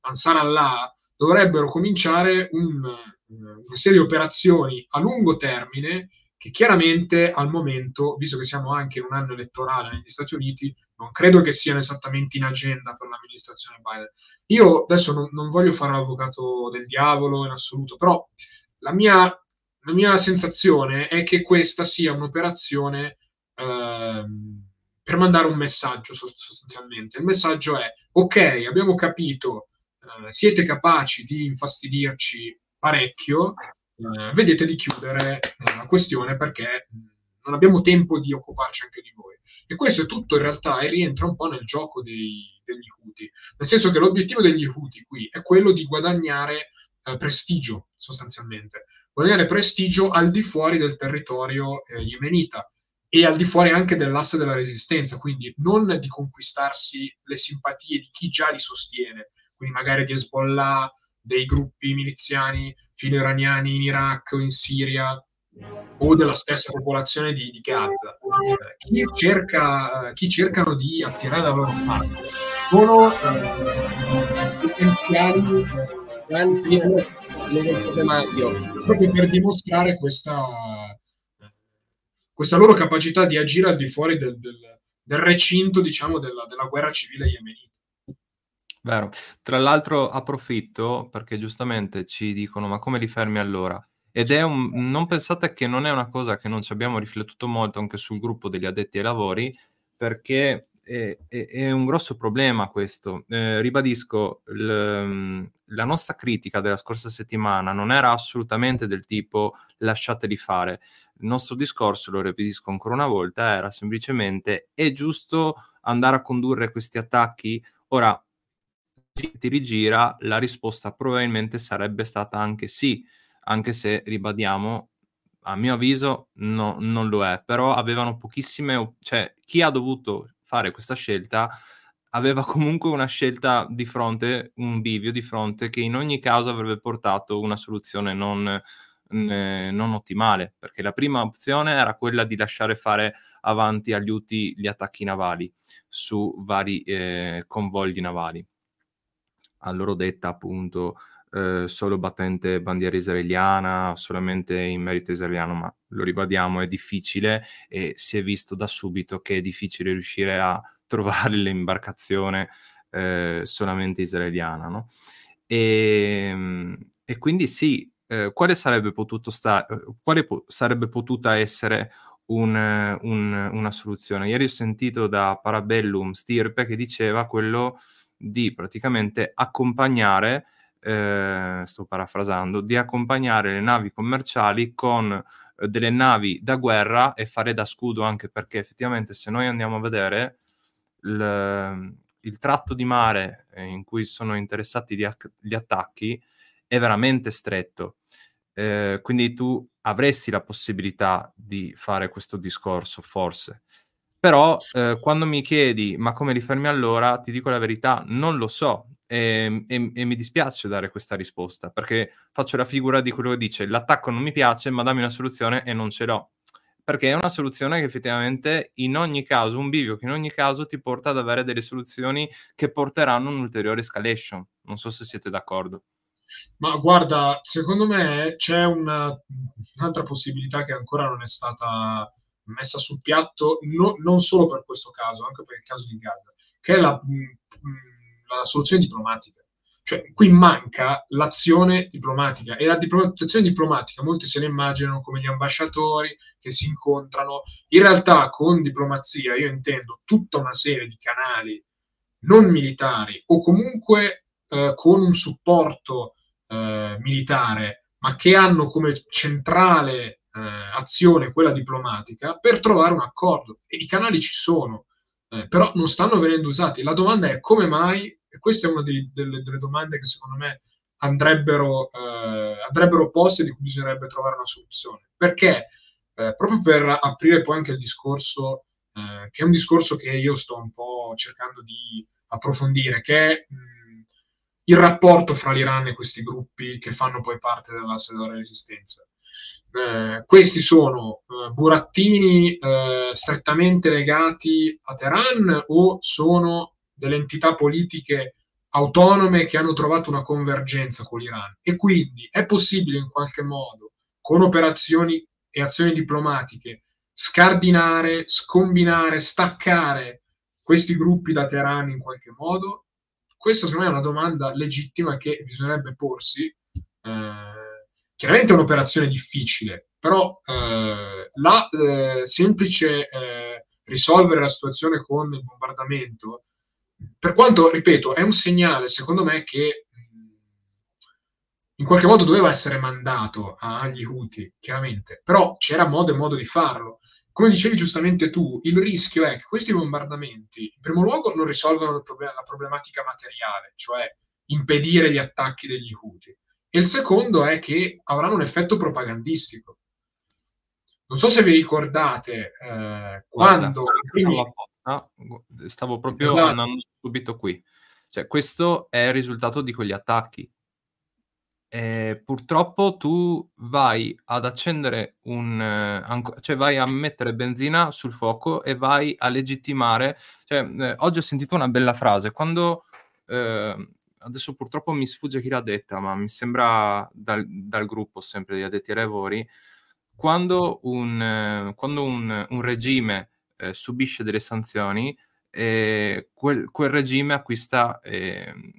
Ansar Allah, dovrebbero cominciare un, una serie di operazioni a lungo termine che chiaramente al momento, visto che siamo anche in un anno elettorale negli Stati Uniti, non credo che siano esattamente in agenda per l'amministrazione Biden. Io adesso non, non voglio fare l'avvocato del diavolo in assoluto, però la mia, la mia sensazione è che questa sia un'operazione eh, per mandare un messaggio sostanzialmente. Il messaggio è, ok, abbiamo capito, eh, siete capaci di infastidirci parecchio, eh, vedete di chiudere eh, la questione perché non abbiamo tempo di occuparci anche di voi. E questo è tutto in realtà e rientra un po' nel gioco dei, degli Houthi, nel senso che l'obiettivo degli Houthi qui è quello di guadagnare eh, prestigio sostanzialmente, guadagnare prestigio al di fuori del territorio eh, yemenita e al di fuori anche dell'asse della resistenza, quindi non di conquistarsi le simpatie di chi già li sostiene, quindi magari di Hezbollah, dei gruppi miliziani filo-iraniani in Iraq o in Siria o della stessa popolazione di, di Gaza. Eh, chi, cerca, eh, chi, cercano di attirare da loro parte sono eh, potenziali proprio per dimostrare questa questa loro capacità di agire al di fuori del, del, del recinto, diciamo, della, della guerra civile yemenita. Vero. Tra l'altro approfitto perché giustamente ci dicono ma come li fermi allora? Ed è un... non pensate che non è una cosa che non ci abbiamo riflettuto molto anche sul gruppo degli addetti ai lavori perché è, è, un grosso problema questo. Eh, ribadisco, l, la nostra critica della scorsa settimana non era assolutamente del tipo lasciateli fare, il nostro discorso, lo ribadisco ancora una volta, era semplicemente è giusto andare a condurre questi attacchi? Ora, ti rigira, la risposta probabilmente sarebbe stata anche sì, anche se, ribadiamo, a mio avviso no, non lo è, però avevano pochissime, cioè chi ha dovuto fare questa scelta aveva comunque una scelta di fronte, un bivio di fronte che in ogni caso avrebbe portato una soluzione non non ottimale, perché la prima opzione era quella di lasciare fare avanti agli UTI gli attacchi navali su vari eh, convogli navali. A loro detta appunto eh, solo battente bandiera israeliana, solamente in merito israeliano, ma lo ribadiamo, è difficile e si è visto da subito che è difficile riuscire a trovare l'imbarcazione eh, solamente israeliana. No? E, ehm, e, quindi sì, eh, quale, sarebbe sta- eh, quale po- sarebbe potuta essere un, un, una soluzione? Ieri ho sentito da Parabellum Stirpe che diceva quello di praticamente accompagnare, eh, sto parafrasando, di accompagnare le navi commerciali con eh, delle navi da guerra e fare da scudo anche perché effettivamente se noi andiamo a vedere il, il tratto di mare eh, in cui sono interessati gli, gli attacchi è veramente stretto. Eh, quindi tu avresti la possibilità di fare questo discorso, forse. Però eh, quando mi chiedi ma come li fermi allora, ti dico la verità, non lo so e, e, e, mi dispiace dare questa risposta perché faccio la figura di quello che dice l'attacco non mi piace ma dammi una soluzione e non ce l'ho. Perché è una soluzione che effettivamente in ogni caso, un bivio che in ogni caso ti porta ad avere delle soluzioni che porteranno un'ulteriore escalation. Non so se siete d'accordo. Ma guarda, secondo me c'è una, un'altra possibilità che ancora non è stata messa sul piatto, no, non solo per questo caso, anche per il caso di Gaza, che è la, la soluzione diplomatica. Cioè, qui manca l'azione diplomatica e la l'azione diplomatica molti se ne immaginano come gli ambasciatori che si incontrano. In realtà con diplomazia io intendo tutta una serie di canali non militari o comunque eh, con un supporto eh, militare, ma che hanno come centrale eh, azione quella diplomatica per trovare un accordo. E i canali ci sono. eh, però non stanno venendo usati. La domanda è come mai, e questa è una dei, delle, delle, domande che secondo me andrebbero, eh, andrebbero poste e di cui bisognerebbe trovare una soluzione. Perché? Eh, proprio per aprire poi anche il discorso, eh, che è un discorso che io sto un po' cercando di approfondire, che è mh, il rapporto fra l'Iran e questi gruppi che fanno poi parte dell'asse della resistenza. Eh, questi sono eh, burattini eh, strettamente legati a Teheran o sono delle entità politiche autonome che hanno trovato una convergenza con l'Iran e quindi è possibile in qualche modo con operazioni e azioni diplomatiche scardinare, scombinare, staccare questi gruppi da Teheran in qualche modo? Questa secondo me è una domanda legittima che bisognerebbe porsi. Eh, chiaramente è un'operazione difficile, però eh, la eh, semplice eh, risolvere la situazione con il bombardamento, per quanto, ripeto, è un segnale, secondo me, che in qualche modo doveva essere mandato agli Houthi, chiaramente, però c'era modo e modo di farlo. Come dicevi giustamente tu, il rischio è che questi bombardamenti, in primo luogo, non risolvono problem- la problematica materiale, cioè impedire gli attacchi degli Houthi e il secondo è che avranno un effetto propagandistico. Non so se vi ricordate eh, quando... Primi... No, stavo proprio esatto. andando subito qui. Cioè, questo è il risultato di quegli attacchi. E purtroppo tu vai ad accendere un... Eh, cioè vai a mettere benzina sul fuoco e vai a legittimare... Cioè, eh, oggi ho sentito una bella frase. Quando... Eh, adesso purtroppo mi sfugge chi l'ha detta, ma mi sembra dal, dal gruppo sempre di addetti ai lavori, quando un, eh, quando un, un regime eh, subisce delle sanzioni, eh, quel, quel, regime acquista ehm,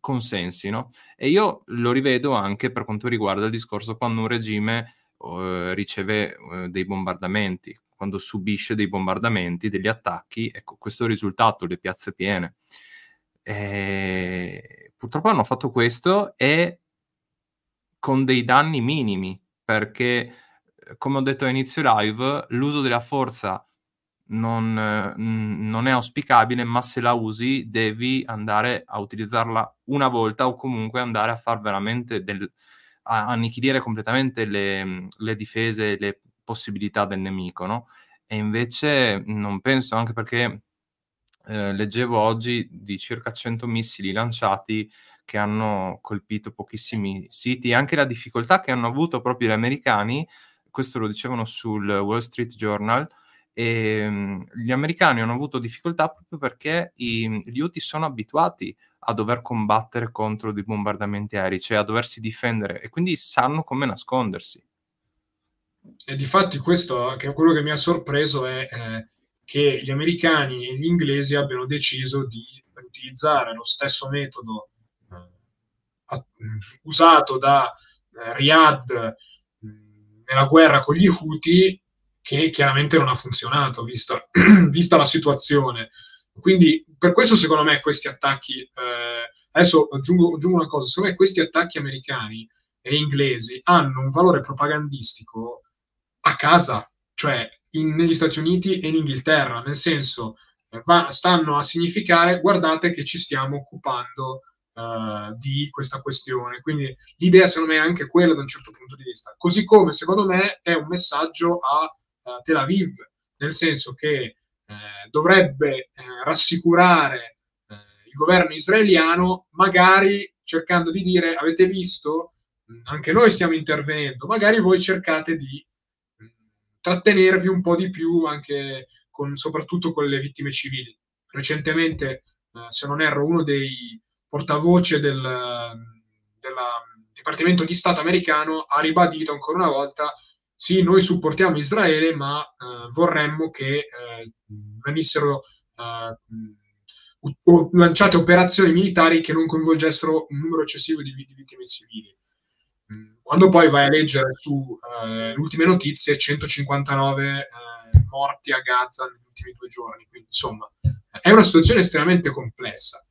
consensi, no? E io lo rivedo anche per quanto riguarda il discorso quando un regime eh, riceve eh, dei bombardamenti, quando subisce dei bombardamenti, degli attacchi, ecco, questo è il risultato, le piazze piene. E purtroppo hanno fatto questo e con dei danni minimi, perché come ho detto a inizio live, l'uso della forza non, non, è auspicabile, ma se la usi devi andare a utilizzarla una volta o comunque andare a far veramente del, a annichilire completamente le, le difese, le possibilità del nemico, no? E invece non penso, anche perché eh, leggevo oggi di circa 100 missili lanciati che hanno colpito pochissimi siti anche la difficoltà che hanno avuto proprio gli americani, questo lo dicevano sul Wall Street Journal, e um, gli americani hanno avuto difficoltà proprio perché i, gli UTI sono abituati a dover combattere contro dei bombardamenti aerei, cioè a doversi difendere e quindi sanno come nascondersi. E difatti questo, che quello che mi ha sorpreso è eh, che gli americani e gli inglesi abbiano deciso di utilizzare lo stesso metodo eh, usato da eh, Riyadh nella guerra con gli Houthi che chiaramente non ha funzionato vista, vista la situazione. Quindi per questo secondo me questi attacchi, eh, adesso aggiungo, aggiungo, una cosa, secondo me questi attacchi americani e inglesi hanno un valore propagandistico a casa, cioè in, negli Stati Uniti e in Inghilterra, nel senso eh, va, stanno a significare guardate che ci stiamo occupando uh, di questa questione. Quindi l'idea secondo me è anche quella da un certo punto di vista. Così come secondo me è un messaggio a uh, Tel Aviv, nel senso che uh, dovrebbe rassicurare il governo israeliano, magari cercando di dire avete visto, anche noi stiamo intervenendo, magari voi cercate di trattenervi un po' di più anche con, soprattutto con le vittime civili. Recentemente, eh, se non erro, uno dei portavoce del, del Dipartimento di Stato americano ha ribadito ancora una volta sì, noi supportiamo Israele, ma eh, vorremmo che eh, venissero eh, lanciate operazioni militari che non coinvolgessero un numero eccessivo di, di vittime civili. Quando poi vai a leggere su eh, ultime notizie, 159 eh, morti a Gaza negli ultimi due giorni, quindi insomma è una situazione estremamente complessa.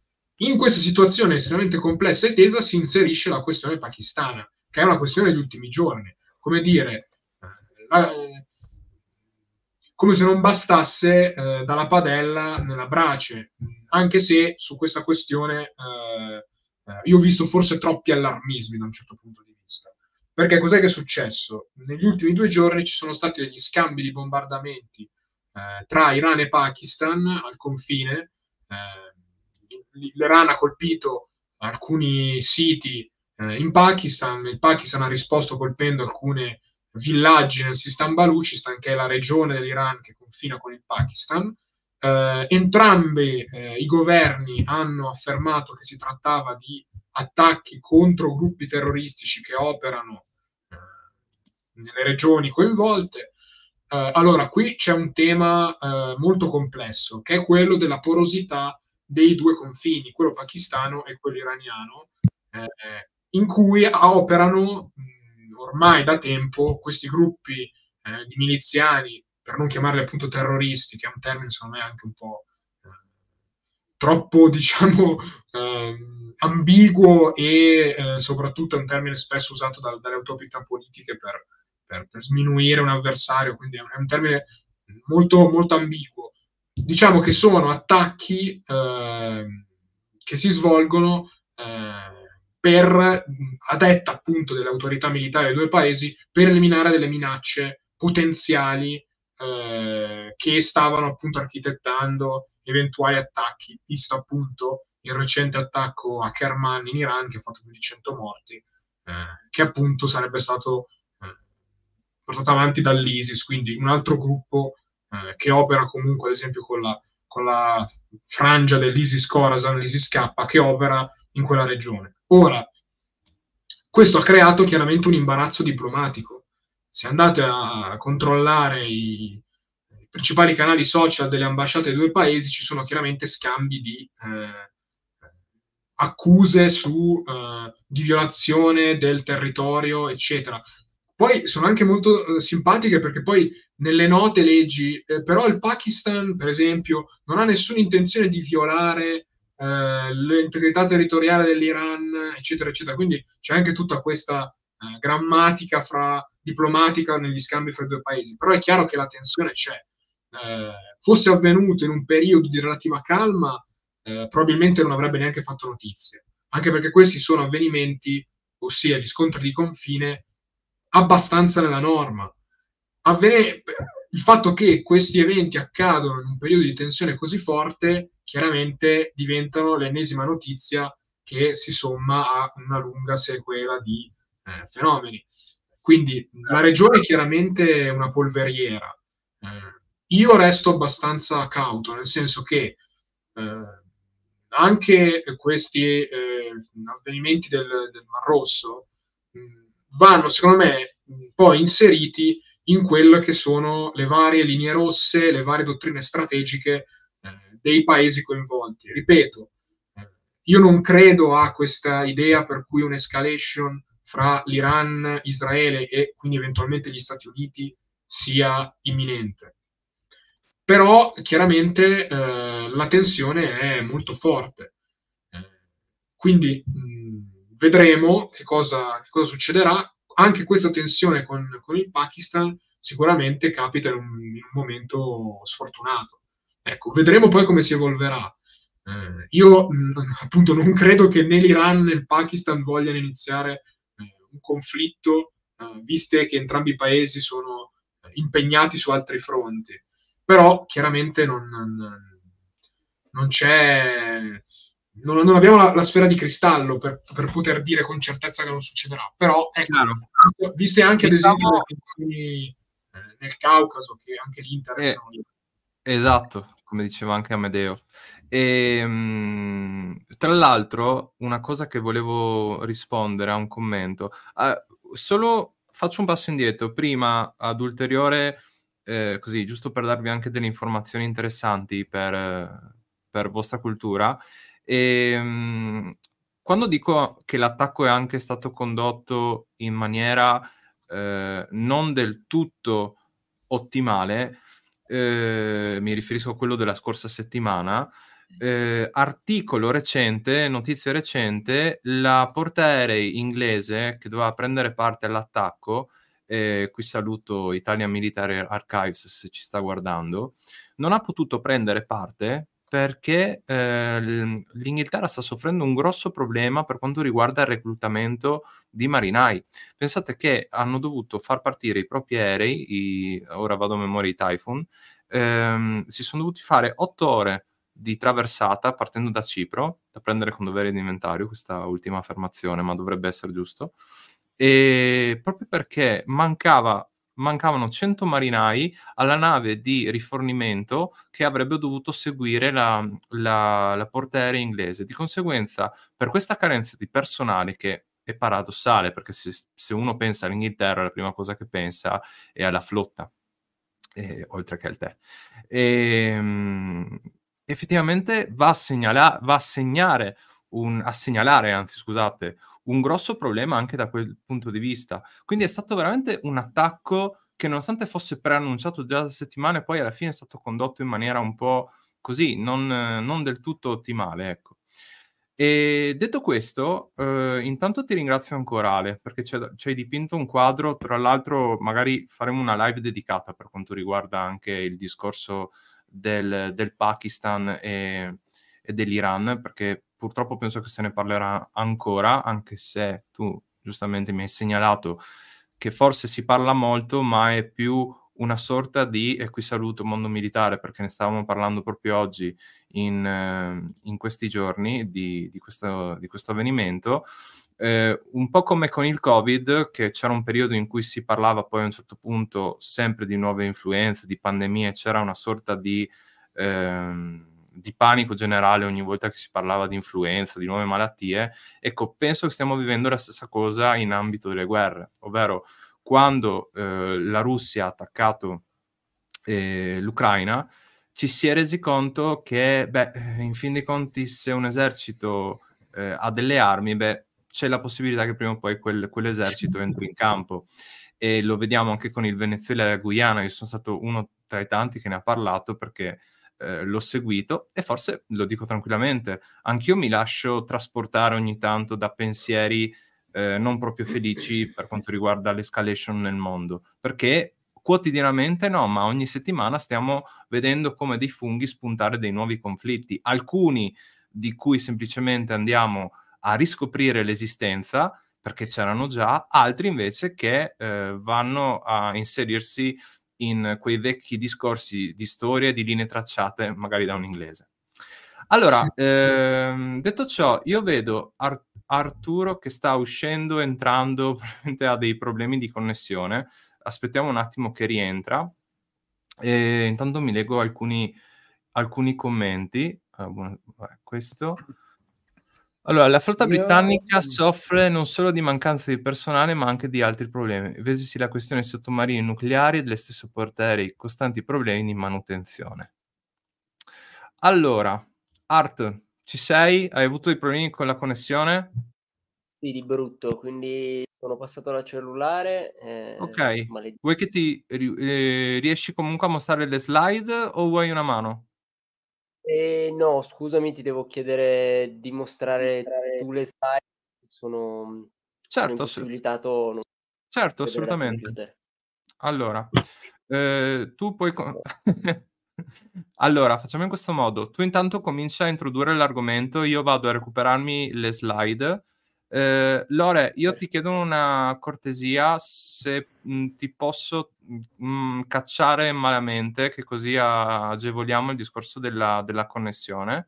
In questa situazione estremamente complessa e tesa si inserisce la questione pakistana, che è una questione degli ultimi giorni. Come dire, eh, la, come se non bastasse eh, dalla padella nella brace, anche se su questa questione eh, eh, io ho visto forse troppi allarmismi da un certo punto di vista. Perché cos'è che è successo? Negli ultimi due giorni ci sono stati degli scambi di bombardamenti eh, tra Iran e Pakistan al confine. Eh, L'Iran ha colpito alcuni siti eh, in Pakistan, il Pakistan ha risposto colpendo alcune villaggi nel Sistan Baluchistan, che è la regione dell'Iran che confina con il Pakistan. Eh, entrambi eh, i governi hanno affermato che si trattava di attacchi contro gruppi terroristici che operano eh, nelle regioni coinvolte. Eh, allora, qui c'è un tema eh, molto complesso, che è quello della porosità dei due confini, quello pakistano e quello iraniano, eh, in cui operano mh, ormai da tempo questi gruppi eh, di miliziani, per non chiamarli appunto terroristi, che è un termine secondo me anche un po' troppo, diciamo, ehm, ambiguo e eh, soprattutto è un termine spesso usato da, dalle autorità politiche per, per, per, sminuire un avversario, quindi è un, termine molto, molto ambiguo. Diciamo che sono attacchi eh, che si svolgono eh, per, a detta appunto delle autorità militari dei due paesi, per eliminare delle minacce potenziali eh, che stavano appunto architettando eventuali attacchi, visto appunto il recente attacco a Kerman in Iran che ha fatto più di 100 morti, eh, che appunto sarebbe stato eh, portato avanti dall'ISIS, quindi un altro gruppo eh, che opera comunque ad esempio con la, con la frangia dell'ISIS Khorasan, l'ISIS K, che opera in quella regione. Ora, questo ha creato chiaramente un imbarazzo diplomatico. Se andate a controllare i, principali canali social delle ambasciate dei due paesi, ci sono chiaramente scambi di eh, accuse su, eh, di violazione del territorio, eccetera. Poi sono anche molto eh, simpatiche perché poi nelle note leggi, eh, però il Pakistan, per esempio, non ha nessuna intenzione di violare eh, l'integrità territoriale dell'Iran, eccetera, eccetera. Quindi c'è anche tutta questa eh, grammatica fra, diplomatica negli scambi fra i due paesi. Però è chiaro che la tensione c'è. Eh, fosse avvenuto in un periodo di relativa calma, eh, probabilmente non avrebbe neanche fatto notizie. Anche perché questi sono avvenimenti, ossia gli scontri di confine, abbastanza nella norma. Avvene, il fatto che questi eventi accadono in un periodo di tensione così forte, chiaramente diventano l'ennesima notizia che si somma a una lunga sequela di eh, fenomeni. Quindi la regione è chiaramente una polveriera. Eh, io resto abbastanza cauto, nel senso che eh, anche questi eh, avvenimenti del, del Mar Rosso mh, vanno, secondo me, poi inseriti in quelle che sono le varie linee rosse, le varie dottrine strategiche eh, dei paesi coinvolti. Ripeto, eh, io non credo a questa idea per cui un'escalation fra l'Iran, Israele e quindi eventualmente gli Stati Uniti sia imminente. Però chiaramente eh, la tensione è molto forte. Eh, quindi mh, vedremo che cosa, che cosa succederà anche questa tensione con, con il Pakistan sicuramente capita in un, in un, momento sfortunato. Ecco, vedremo poi come si evolverà. Eh, io mh, appunto non credo che né l'Iran né il Pakistan vogliano iniziare eh, un conflitto, eh, viste che entrambi i paesi sono impegnati su altri fronti. Però chiaramente non, non, c'è non, non abbiamo la, la, sfera di cristallo per, per, poter dire con certezza che non succederà, però ecco, viste anche diciamo... ad esempio le eh, nel Caucaso che anche lì interessano. Eh, esatto, come diceva anche Amedeo. E, mh, tra l'altro, una cosa che volevo rispondere a un commento, uh, solo faccio un passo indietro, prima ad ulteriore, eh, così, giusto per darvi anche delle informazioni interessanti per, per vostra cultura. E, ehm, quando dico che l'attacco è anche stato condotto in maniera eh, non del tutto ottimale, eh, mi riferisco a quello della scorsa settimana, eh, articolo recente, notizia recente, la portaerei inglese che doveva prendere parte all'attacco e qui saluto Italian Military Archives se ci sta guardando, non ha potuto prendere parte perché eh, l'Inghilterra sta soffrendo un grosso problema per quanto riguarda il reclutamento di marinai. Pensate che hanno dovuto far partire i propri aerei, i, ora vado a memoria i Typhoon, ehm, si sono dovuti fare otto ore di traversata partendo da Cipro, da prendere con dovere di inventario, questa ultima affermazione, ma dovrebbe essere giusto, e proprio perché mancava mancavano 100 marinai alla nave di rifornimento che avrebbe dovuto seguire la, la, la portaerei inglese. Di conseguenza, per questa carenza di personale che è paradossale, perché se, se uno pensa all'Inghilterra, la prima cosa che pensa è alla flotta, eh, oltre che al tè. E, ehm, effettivamente va a, segnala- va a segnare un, a segnalare, anzi scusate, un grosso problema anche da quel punto di vista. Quindi è stato veramente un attacco che nonostante fosse preannunciato già da settimane, poi alla fine è stato condotto in maniera un po' così, non, non del tutto ottimale, ecco. E detto questo, eh, intanto ti ringrazio ancora Ale, perché ci hai dipinto un quadro, tra l'altro magari faremo una live dedicata per quanto riguarda anche il discorso del, del Pakistan e, e dell'Iran, perché purtroppo penso che se ne parlerà ancora, anche se tu giustamente mi hai segnalato che forse si parla molto, ma è più una sorta di, e qui saluto mondo militare perché ne stavamo parlando proprio oggi in, eh, in questi giorni di, di, questo, di questo, avvenimento, eh, un po' come con il Covid, che c'era un periodo in cui si parlava poi a un certo punto sempre di nuove influenze, di pandemie, c'era una sorta di... Eh, di panico generale ogni volta che si parlava di influenza, di nuove malattie, ecco, penso che stiamo vivendo la stessa cosa in ambito delle guerre, ovvero quando eh, la Russia ha attaccato eh, l'Ucraina, ci si è resi conto che, beh, in fin dei conti, se un esercito eh, ha delle armi, beh, c'è la possibilità che prima o poi quel, quell'esercito entri in campo. E lo vediamo anche con il Venezuela e la Guyana. Io sono stato uno tra i tanti che ne ha parlato perché eh, l'ho seguito e forse lo dico tranquillamente, anch'io mi lascio trasportare ogni tanto da pensieri eh, non proprio felici per quanto riguarda l'escalation nel mondo, perché quotidianamente no, ma ogni settimana stiamo vedendo come dei funghi spuntare dei nuovi conflitti, alcuni di cui semplicemente andiamo a riscoprire l'esistenza perché c'erano già, altri invece che eh, vanno a inserirsi in quei vecchi discorsi di storia di linee tracciate, magari da un inglese. Allora, ehm, detto ciò, io vedo Ar- Arturo che sta uscendo, entrando, probabilmente ha dei problemi di connessione. Aspettiamo un attimo che rientra. E intanto mi leggo alcuni, alcuni commenti. Ah, buona, questo. Allora, la flotta Io... britannica soffre non solo di mancanza di personale, ma anche di altri problemi. Vesisi la questione dei sottomarini nucleari e delle stesse portaerei, costanti problemi di manutenzione. Allora, Art, ci sei? Hai avuto dei problemi con la connessione? Sì, di brutto, quindi sono passato al cellulare. Eh, ok, maledetto. vuoi che ti eh, riesci comunque a mostrare le slide o vuoi una mano? Eh, no, scusami, ti devo chiedere di mostrare tu le slide. Sono, certo, sono impossibilitato. Non... Certo, assolutamente. Allora, eh, tu puoi... allora, facciamo in questo modo. Tu intanto comincia a introdurre l'argomento, io vado a recuperarmi le slide eh, Lore, io ti chiedo una cortesia se mh, mm, ti posso mh, mm, cacciare malamente, che così agevoliamo il discorso della, della connessione.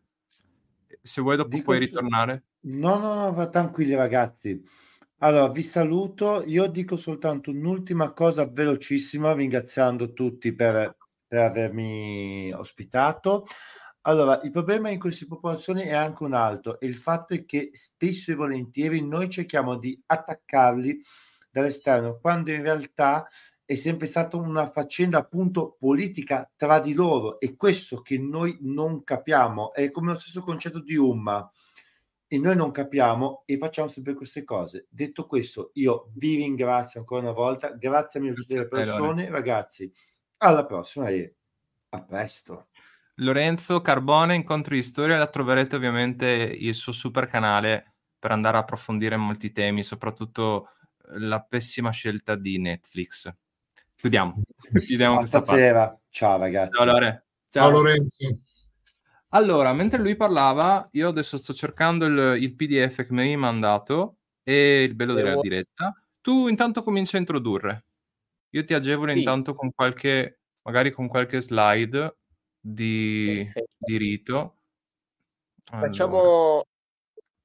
Se vuoi dopo Dico puoi ritornare. No, no, no, va tranquilli ragazzi. Allora, vi saluto. Io dico soltanto un'ultima cosa velocissima, ringraziando tutti per, per avermi ospitato. Allora, il problema in queste popolazioni è anche un altro, e il fatto è che spesso e volentieri noi cerchiamo di attaccarli dall'esterno, quando in realtà è sempre stata una faccenda appunto politica tra di loro, e questo che noi non capiamo, è come lo stesso concetto di Umma, e noi non capiamo e facciamo sempre queste cose. Detto questo, io vi ringrazio ancora una volta, grazie a tutte le persone, ragazzi, alla prossima e a presto. Lorenzo Carbone, Incontri di Storia, la troverete ovviamente il suo super canale per andare a approfondire molti temi, soprattutto la pessima scelta di Netflix. Chiudiamo. Chiudiamo questa Stasera. Ciao ragazzi. Ciao, Lore. Ciao. Ciao Lorenzo. Allora, mentre lui parlava, io adesso sto cercando il, il PDF che mi hai mandato e il bello della diretta. Tu intanto cominci a introdurre. Io ti agevolo sì. intanto con qualche, magari con qualche slide di, di rito. Allora. Facciamo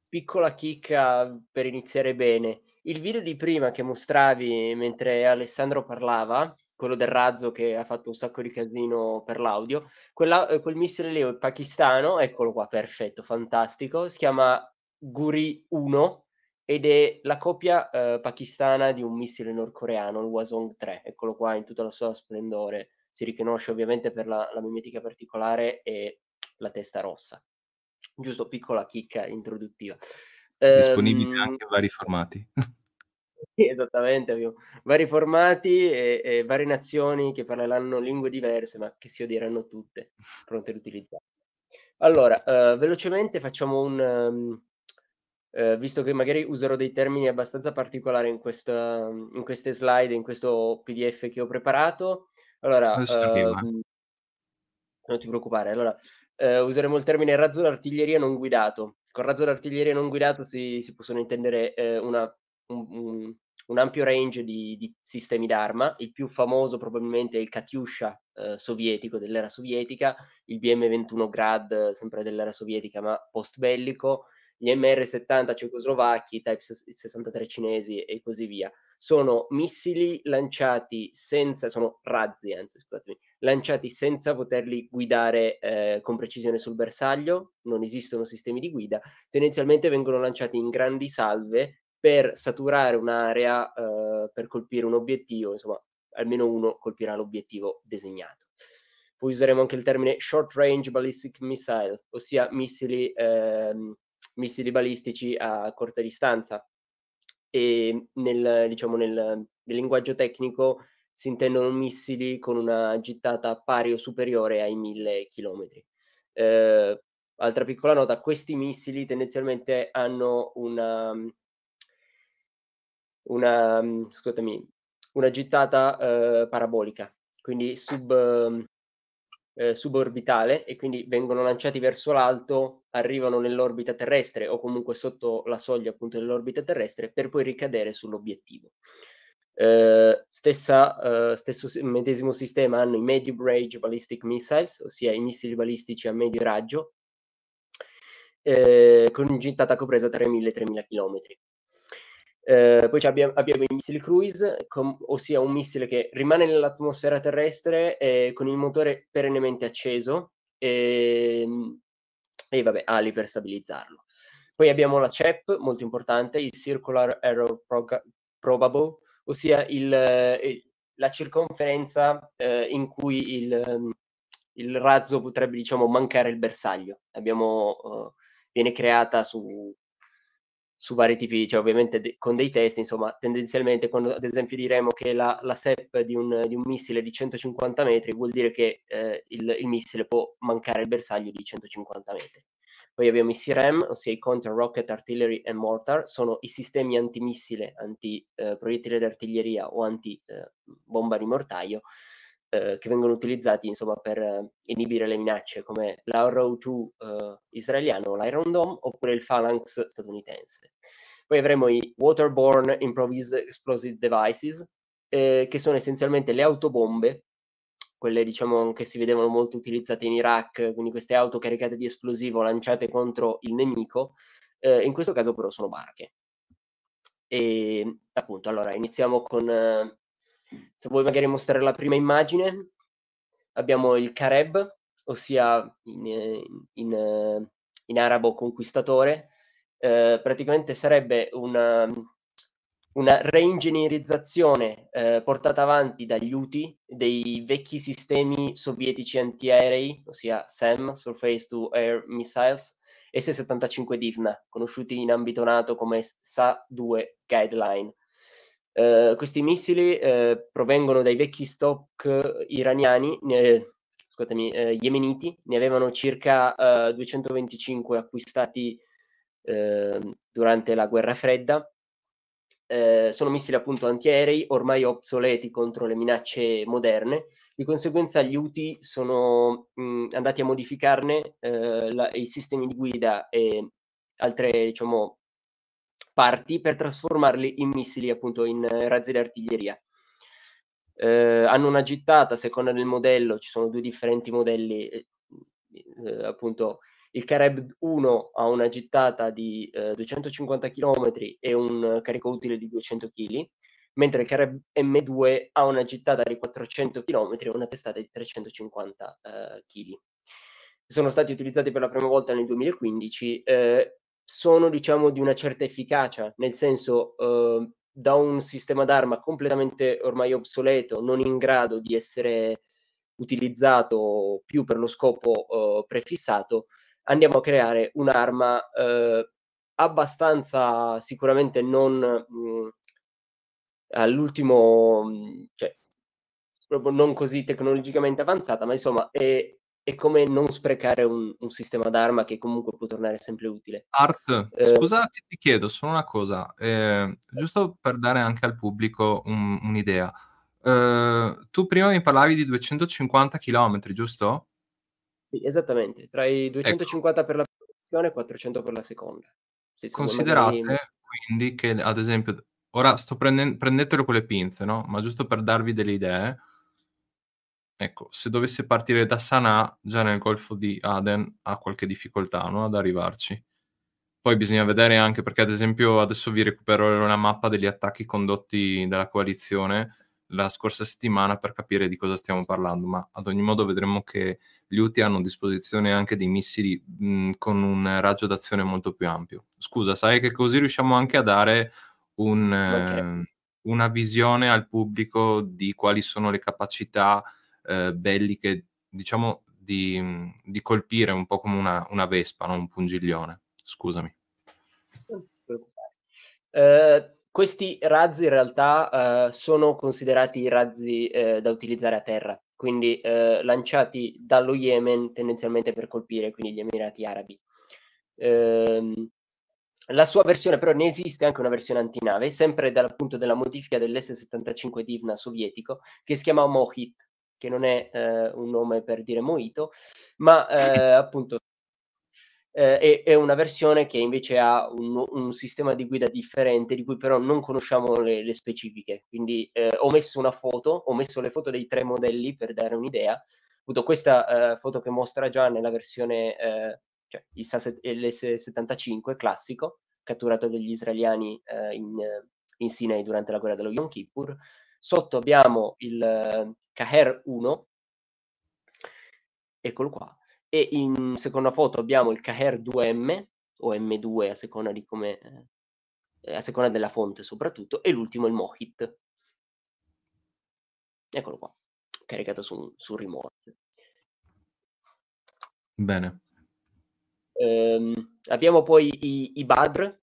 piccola chicca per iniziare bene. Il video di prima che mostravi mentre Alessandro parlava, quello del razzo che ha fatto un sacco di casino per l'audio, quella, eh, quel missile è pakistano, eccolo qua, perfetto, fantastico, si chiama Guri 1 ed è la copia eh, pakistana di un missile nordcoreano, il Wasong 3, eccolo qua in tutta la sua splendore, si riconosce ovviamente per la, la mimetica particolare e la testa rossa. Giusto, piccola chicca introduttiva. Disponibile um, anche in vari formati. Esattamente, abbiamo vari formati e, e, varie nazioni che parleranno lingue diverse, ma che si odieranno tutte, pronte ad utilizzare. Allora, uh, velocemente facciamo un, um, eh, visto che magari userò dei termini abbastanza particolari in, questa, in queste slide, in questo PDF che ho preparato. Allora, uh, non ti preoccupare, allora, uh, useremo il termine razzo d'artiglieria non guidato. Con razzo d'artiglieria non guidato si, si possono intendere eh, una, un, un, un, ampio range di, di, sistemi d'arma. Il più famoso probabilmente è il Katyusha eh, sovietico dell'era sovietica, il BM-21 Grad sempre dell'era sovietica ma post bellico, gli MR70 cecoslovacchi, i Type 63 cinesi e così via. Sono missili lanciati senza, sono razzi anzi, scusatemi, lanciati senza poterli guidare eh, con precisione sul bersaglio, non esistono sistemi di guida, tendenzialmente vengono lanciati in grandi salve per saturare un'area, eh, per colpire un obiettivo, insomma, almeno uno colpirà l'obiettivo designato. Poi useremo anche il termine short range ballistic missile, ossia missili ehm, missili balistici a corta distanza. E nel, diciamo, nel, nel linguaggio tecnico si intendono missili con una gittata pari o superiore ai 1000 km. Eh, altra piccola nota, questi missili tendenzialmente hanno una, una, scusami, una gittata eh, parabolica, quindi sub, eh, suborbitale e quindi vengono lanciati verso l'alto, arrivano nell'orbita terrestre o comunque sotto la soglia appunto dell'orbita terrestre per poi ricadere sull'obiettivo. Eh, stessa, eh, stesso medesimo sistema hanno i medium range ballistic missiles, ossia i missili balistici a medio raggio, eh, con gittata compresa tra i 1000 e i 3000 km. Eh, poi abbiamo, abbiamo, i missili cruise, com, ossia un missile che rimane nell'atmosfera terrestre eh, con il motore perennemente acceso e, e vabbè, ali per stabilizzarlo. Poi abbiamo la CEP, molto importante, il Circular Error Prog- Probable, ossia il, il, la circonferenza eh, in cui il, il, razzo potrebbe diciamo, mancare il bersaglio. Abbiamo, uh, viene creata su su vari tipi, cioè ovviamente de- con dei test, insomma, tendenzialmente quando ad esempio diremo che la, la SEP di un, di un, missile di 150 metri vuol dire che eh, il, il, missile può mancare il bersaglio di 150 metri. Poi abbiamo i CRM, ossia i Counter Rocket Artillery and Mortar, sono i sistemi antimissile, anti-proiettile eh, d'artiglieria o anti-bomba eh, di mortaio, eh, che vengono utilizzati insomma, per eh, inibire le minacce come l'Arrow 2 eh, israeliano, l'Iron Dome oppure il Phalanx statunitense. Poi avremo i Waterborne Improvised Explosive Devices, eh, che sono essenzialmente le autobombe, quelle diciamo che si vedevano molto utilizzate in Iraq, quindi queste auto caricate di esplosivo lanciate contro il nemico, eh, in questo caso però sono barche. E appunto, allora iniziamo con se vuoi magari mostrare la prima immagine, abbiamo il Kareb, ossia in, in, in arabo conquistatore, eh, praticamente sarebbe una, una reingegnerizzazione eh, portata avanti dagli UTI dei vecchi sistemi sovietici antiaerei, ossia SAM, Surface to Air Missiles, S-75 Divna, conosciuti in ambito NATO come SA-2 Guideline. Eh, questi missili eh, provengono dai vecchi stock iraniani, eh, scusatemi, eh, yemeniti, ne avevano circa 225 acquistati ehm, durante la guerra fredda eh, sono missili appunto antiaerei, ormai obsoleti contro le minacce moderne. Di conseguenza gli UTI sono mh, andati a modificarne eh, la, i sistemi di guida e altre diciamo, parti per trasformarli in missili, appunto in razzi d'artiglieria. Eh, hanno una gittata, a seconda del modello, ci sono due differenti modelli, eh, eh appunto il Careb 1 ha una gittata di eh, 250 km e un carico utile di 200 kg, mentre il Careb M2 ha una gittata di 400 km e una testata di 350 eh, kg. Sono stati utilizzati per la prima volta nel 2015, eh, sono diciamo di una certa efficacia, nel senso eh, da un sistema d'arma completamente ormai obsoleto, non in grado di essere utilizzato più per lo scopo eh, prefissato, andiamo a creare un'arma eh, abbastanza sicuramente non mh, all'ultimo, mh, cioè proprio non così tecnologicamente avanzata, ma insomma è, è come non sprecare un, un, sistema d'arma che comunque può tornare sempre utile. Art, eh, scusa, ti chiedo solo una cosa, eh, giusto per dare anche al pubblico un, un'idea. Uh, tu prima mi parlavi di 250 km, giusto? Sì, esattamente, tra i 250 ecco. per la prima versione e 400 per la seconda. Sì, Considerate magari... quindi che, ad esempio, ora sto prendendo, prendetelo con le pinze, no? Ma giusto per darvi delle idee, ecco, se dovesse partire da Sanaa, già nel Golfo di Aden ha qualche difficoltà, no? Ad arrivarci. Poi bisogna vedere anche perché, ad esempio, adesso vi recupero una mappa degli attacchi condotti dalla coalizione la scorsa settimana per capire di cosa stiamo parlando, ma ad ogni modo vedremo che gli UTI hanno a disposizione anche dei missili mh, con un raggio d'azione molto più ampio. Scusa, sai che così riusciamo anche a dare un, okay. eh, una visione al pubblico di quali sono le capacità eh, belliche, diciamo, di, di, colpire un po' come una, una vespa, non un pungiglione. Scusami. Uh, questi razzi in realtà uh, sono considerati razzi uh, da utilizzare a terra, quindi uh, lanciati dallo Yemen tendenzialmente per colpire quindi gli Emirati Arabi. Ehm, la sua versione però ne esiste anche una versione antinave, sempre dal punto della modifica dell'S-75 Divna sovietico, che si chiama Mohit, che non è un nome per dire Moito, ma appunto eh, è, una versione che invece ha un, un, sistema di guida differente, di cui però non conosciamo le, le specifiche. Quindi eh, ho messo una foto, ho messo le foto dei tre modelli per dare un'idea. Avuto questa eh, foto che mostra già nella versione, eh, cioè il LS75 classico, catturato dagli israeliani eh, in, in Sinai durante la guerra dello Yom Kippur. Sotto abbiamo il eh, Kaher 1, eccolo qua, e in seconda foto abbiamo il Caher 2M o M2 a seconda di come eh, a seconda della fonte soprattutto e l'ultimo il Mohit. Eccolo qua caricato su, su remote. Bene. Ehm, abbiamo poi i, i Badr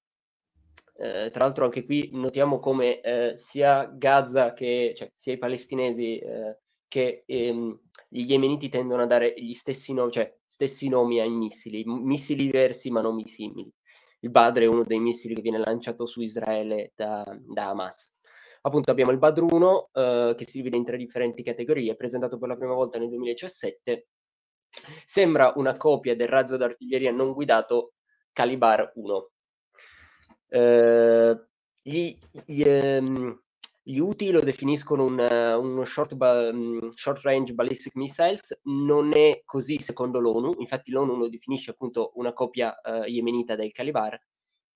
eh, tra l'altro anche qui notiamo come eh, sia Gaza che cioè, sia i palestinesi eh, che ehm, gli yemeniti tendono a dare gli stessi, no- cioè, stessi nomi ai missili, missili diversi ma nomi simili. Il Badr è uno dei missili che viene lanciato su Israele da, da Hamas. Appunto abbiamo il Badr 1 eh, che si divide in tre differenti categorie, presentato per la prima volta nel 2017. Sembra una copia del razzo d'artiglieria non guidato Calibar 1. Eh, gli, gli, ehm, gli UTI lo definiscono un, uno short, ba- mm, short, range ballistic missiles, non è così secondo l'ONU, infatti l'ONU lo definisce appunto una coppia uh, yemenita del Calibar,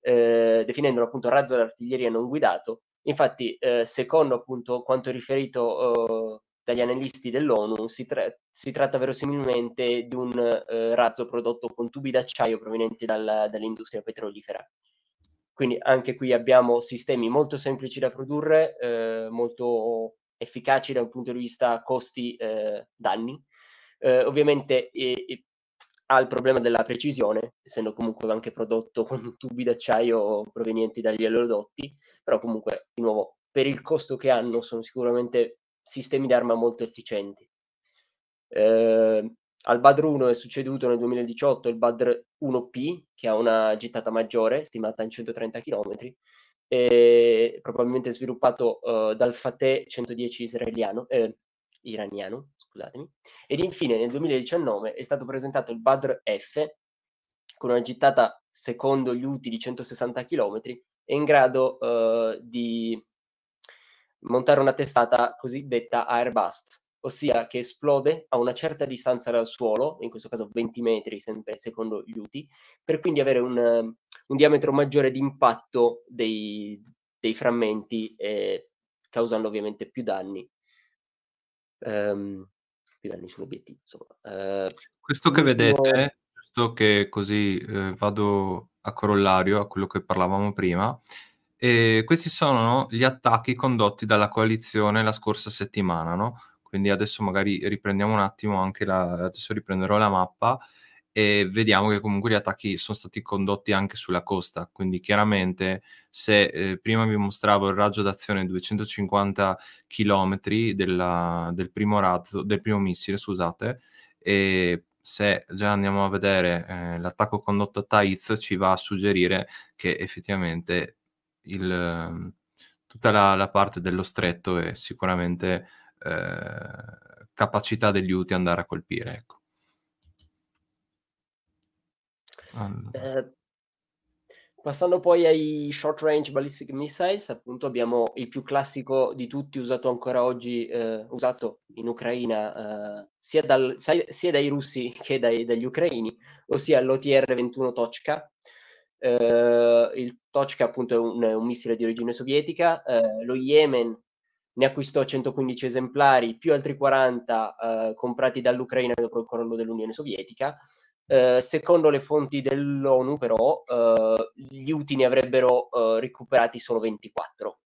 eh, definendolo appunto razzo d'artiglieria non guidato. Infatti, eh, secondo appunto quanto riferito uh, dagli analisti dell'ONU, si, tra- si, tratta verosimilmente di un uh, razzo prodotto con tubi d'acciaio provenienti dal, dall'industria petrolifera. Quindi anche qui abbiamo sistemi molto semplici da produrre, eh, molto efficaci da un punto di vista costi-danni. Eh, eh, ovviamente ha il problema della precisione, essendo comunque anche prodotto con tubi d'acciaio provenienti dagli oleodotti, però comunque, di nuovo, per il costo che hanno sono sicuramente sistemi d'arma molto efficienti. Eh, al Badr 1 è succeduto nel 2018 il Badr 1P, che ha una gittata maggiore, stimata in 130 km, probabilmente sviluppato uh, dal Fateh 110 israeliano, eh, iraniano, scusatemi. Ed infine nel 2019 è stato presentato il Badr F con una gittata secondo gli UTI di 160 km e in grado uh, di montare una testata cosiddetta airbust, ossia che esplode a una certa distanza dal suolo, in questo caso 20 metri, sempre secondo gli UTI, per quindi avere un, un diametro maggiore di impatto dei, dei frammenti, eh, causando ovviamente più danni. Um, più danni sull'obiettivo. Uh, Questo che vedete, giusto che così eh, vado a corollario a quello che parlavamo prima, e questi sono gli attacchi condotti dalla coalizione la scorsa settimana, no? Quindi adesso magari riprendiamo un attimo anche la... adesso riprenderò la mappa e vediamo che comunque gli attacchi sono stati condotti anche sulla costa, quindi chiaramente se eh, prima vi mostravo il raggio d'azione 250 km della, del primo razzo, del primo missile, scusate, e se già andiamo a vedere eh, l'attacco condotto a Taiz ci va a suggerire che effettivamente il, tutta la, la, parte dello stretto è sicuramente eh, capacità degli UTI andare a colpire. Ecco. Allora. Eh, passando poi ai short range ballistic missiles, appunto abbiamo il più classico di tutti, usato ancora oggi, eh, usato in Ucraina eh, sia, dal, sia, dai russi che dai, dagli ucraini, ossia l'OTR-21 Tochka. Eh, il Tochka appunto è un, un, missile di origine sovietica, eh, lo Yemen ne acquistò 115 esemplari, più altri 40 eh, comprati dall'Ucraina dopo il crollo dell'Unione Sovietica. Eh, secondo le fonti dell'ONU, però, eh, gli UTI ne avrebbero eh, recuperati solo 24,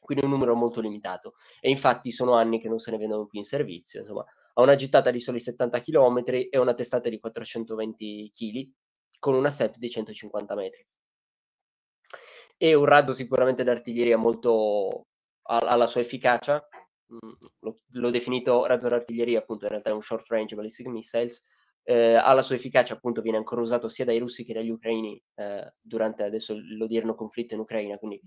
quindi un numero molto limitato. E infatti sono anni che non se ne vendono più in servizio. Insomma, ha una gittata di soli 70 km e una testata di 420 kg, con una SEP di 150 metri. E un razzo sicuramente d'artiglieria molto alla sua efficacia. Mm, l'ho definito razzo d'artiglieria, appunto, in realtà è un short range ballistic missiles eh, ha la sua efficacia, appunto viene ancora usato sia dai russi che dagli ucraini eh, durante adesso l'odierno conflitto in Ucraina, quindi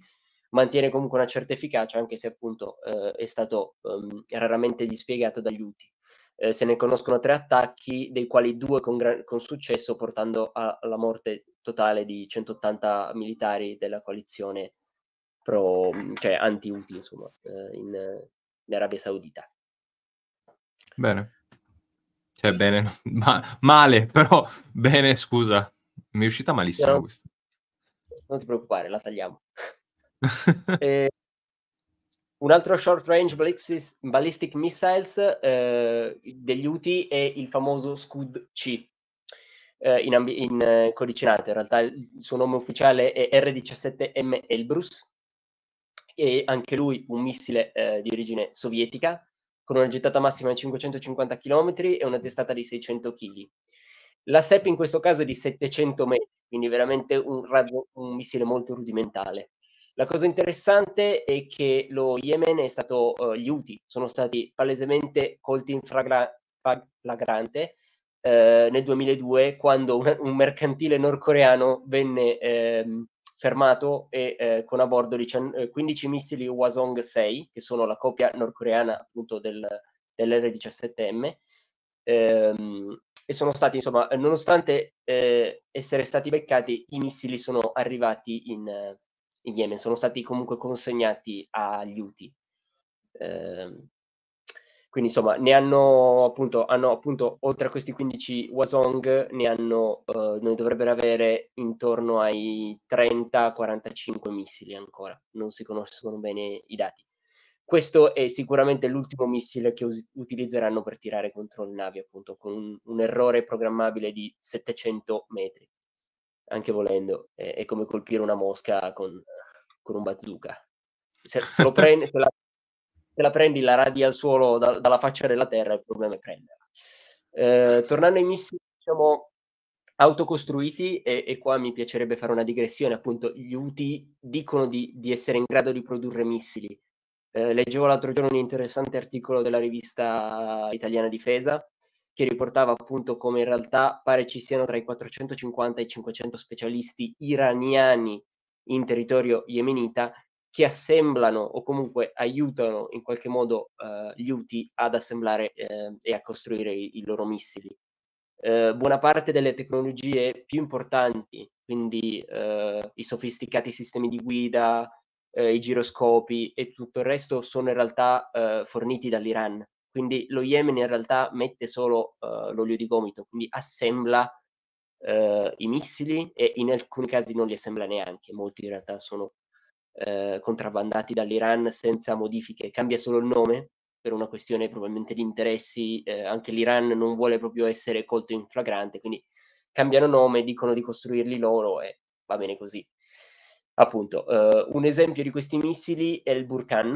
mantiene comunque una certa efficacia anche se appunto eh, è stato um, raramente dispiegato dagli UTI. Eh, se ne conoscono tre attacchi, dei quali due con, gran- con successo, portando a- alla morte totale di 180 militari della coalizione pro, cioè anti-UTI, insomma, eh, in, in Arabia Saudita. Bene. Cioè, bene, ma, male, però bene, scusa. Mi è uscita malissimo no, questa. Non ti preoccupare, la tagliamo. e, un altro short range ballistic, ballistic missiles eh, degli UTI è il famoso Scud C. Eh, in, ambi- in eh, codice nato, in realtà il suo nome ufficiale è R-17M Elbrus, e anche lui un missile eh, di origine sovietica, con una gettata massima di 550 km e una testata di 600 kg. La SEP in questo caso è di 700 metri, quindi veramente un, radio, un missile molto rudimentale. La cosa interessante è che lo Yemen è stato, uh, gli UTI sono stati palesemente colti in flagra- flagrante eh, nel 2002 quando un, un mercantile nordcoreano venne ehm, fermato e eh, con a bordo 15 eh, missili Hwasong 6, che sono la copia nordcoreana appunto del, dell'R-17M, ehm, e sono stati, insomma, nonostante eh, essere stati beccati, i missili sono arrivati in, in Yemen, sono stati comunque consegnati agli UTI. Eh, quindi insomma ne hanno appunto, hanno appunto oltre a questi 15 Wasong ne hanno, uh, ne dovrebbero avere intorno ai 30-45 missili ancora, non si conoscono bene i dati. Questo è sicuramente l'ultimo missile che us- utilizzeranno per tirare contro le navi, appunto, con un, un errore programmabile di 700 metri. Anche volendo, è, è come colpire una mosca con, con un bazooka. Se, se lo prende, se la se la prendi la radi al suolo da, dalla faccia della terra, il problema è prenderla. Eh, tornando ai missili, diciamo, autocostruiti, e, e, qua mi piacerebbe fare una digressione, appunto, gli UTI dicono di, di essere in grado di produrre missili. Eh, leggevo l'altro giorno un interessante articolo della rivista italiana Difesa che riportava appunto come in realtà pare ci siano tra i 450 e i 500 specialisti iraniani in territorio yemenita che assemblano o comunque aiutano in qualche modo eh, gli UTI ad assemblare eh, e a costruire i, i loro missili. Eh, buona parte delle tecnologie più importanti, quindi eh, i sofisticati sistemi di guida, eh, i giroscopi e tutto il resto sono in realtà eh, forniti dall'Iran. Quindi lo Yemen in realtà mette solo l'olio di gomito, quindi assembla i missili e in alcuni casi non li assembla neanche, molti in realtà sono eh, contrabbandati dall'Iran senza modifiche, cambia solo il nome per una questione probabilmente di interessi, eh, anche l'Iran non vuole proprio essere colto in flagrante, quindi cambiano nome, dicono di costruirli loro e va bene così. Appunto, eh, un esempio di questi missili è il Burkan,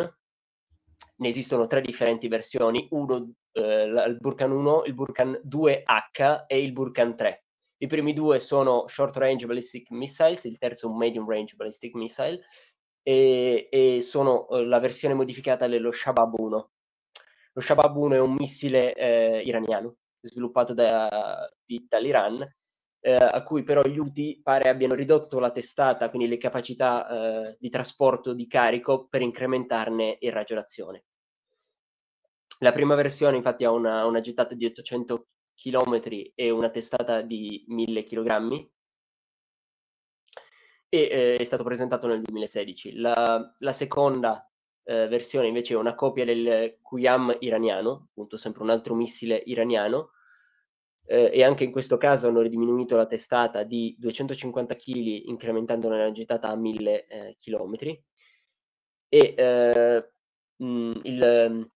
ne esistono tre differenti versioni, uno, eh, il Burkan 1, il Burkan 2H e il Burkan 3. I primi due sono Short Range Ballistic Missiles, il terzo un Medium Range Ballistic Missile, e, e sono eh, la versione modificata dello Shabab 1. Lo Shabab 1 è un missile eh, iraniano sviluppato da, di, dall'Iran, eh, a cui però gli UTI pare abbiano ridotto la testata, quindi le capacità eh, di trasporto di carico per incrementarne il raggio d'azione. La prima versione infatti ha una, una gettata di 800 km e una testata di 1000 kg, e eh, è stato presentato nel 2016. La, la seconda eh, versione invece è una copia del Kuyam iraniano, appunto sempre un altro missile iraniano, eh, e anche in questo caso hanno diminuito la testata di 250 kg incrementando la gettata a 1000 eh, km. E eh, mh, il...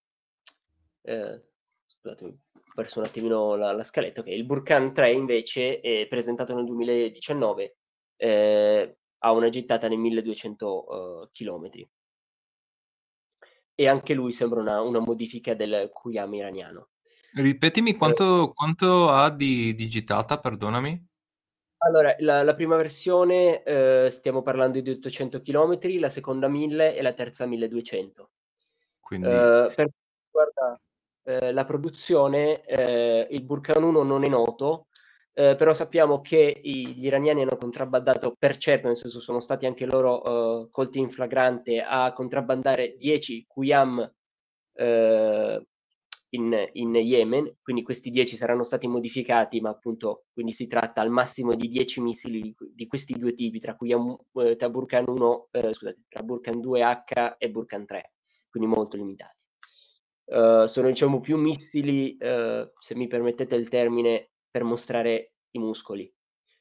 Eh, scusatemi, ho perso un attimino la, la scaletta. Okay, il Burkan 3 invece è presentato nel 2019 eh, ha una gittata nei 1200 uh, km. E anche lui sembra una, una modifica del Kuyam iraniano. Ripetimi quanto, eh, quanto ha di, di, gittata, perdonami? Allora, la, la prima versione eh, stiamo parlando di 800 km, la seconda 1000 e la terza 1200. Quindi... Uh, per guarda, eh, la produzione, eh, il Burkan 1 non è noto, eh, però sappiamo che i, gli iraniani hanno contrabbandato, per certo, nel senso sono stati anche loro eh, colti in flagrante a contrabbandare 10 Qiyam eh, in, in, Yemen, quindi questi 10 saranno stati modificati, ma appunto quindi si tratta al massimo di 10 missili di, di questi due tipi, tra, Qiyam, eh, tra Burkan 1, eh, scusate, tra Burkan 2H e Burkan 3, quindi molto limitati. Uh, sono diciamo più missili, uh, se mi permettete il termine, per mostrare i muscoli.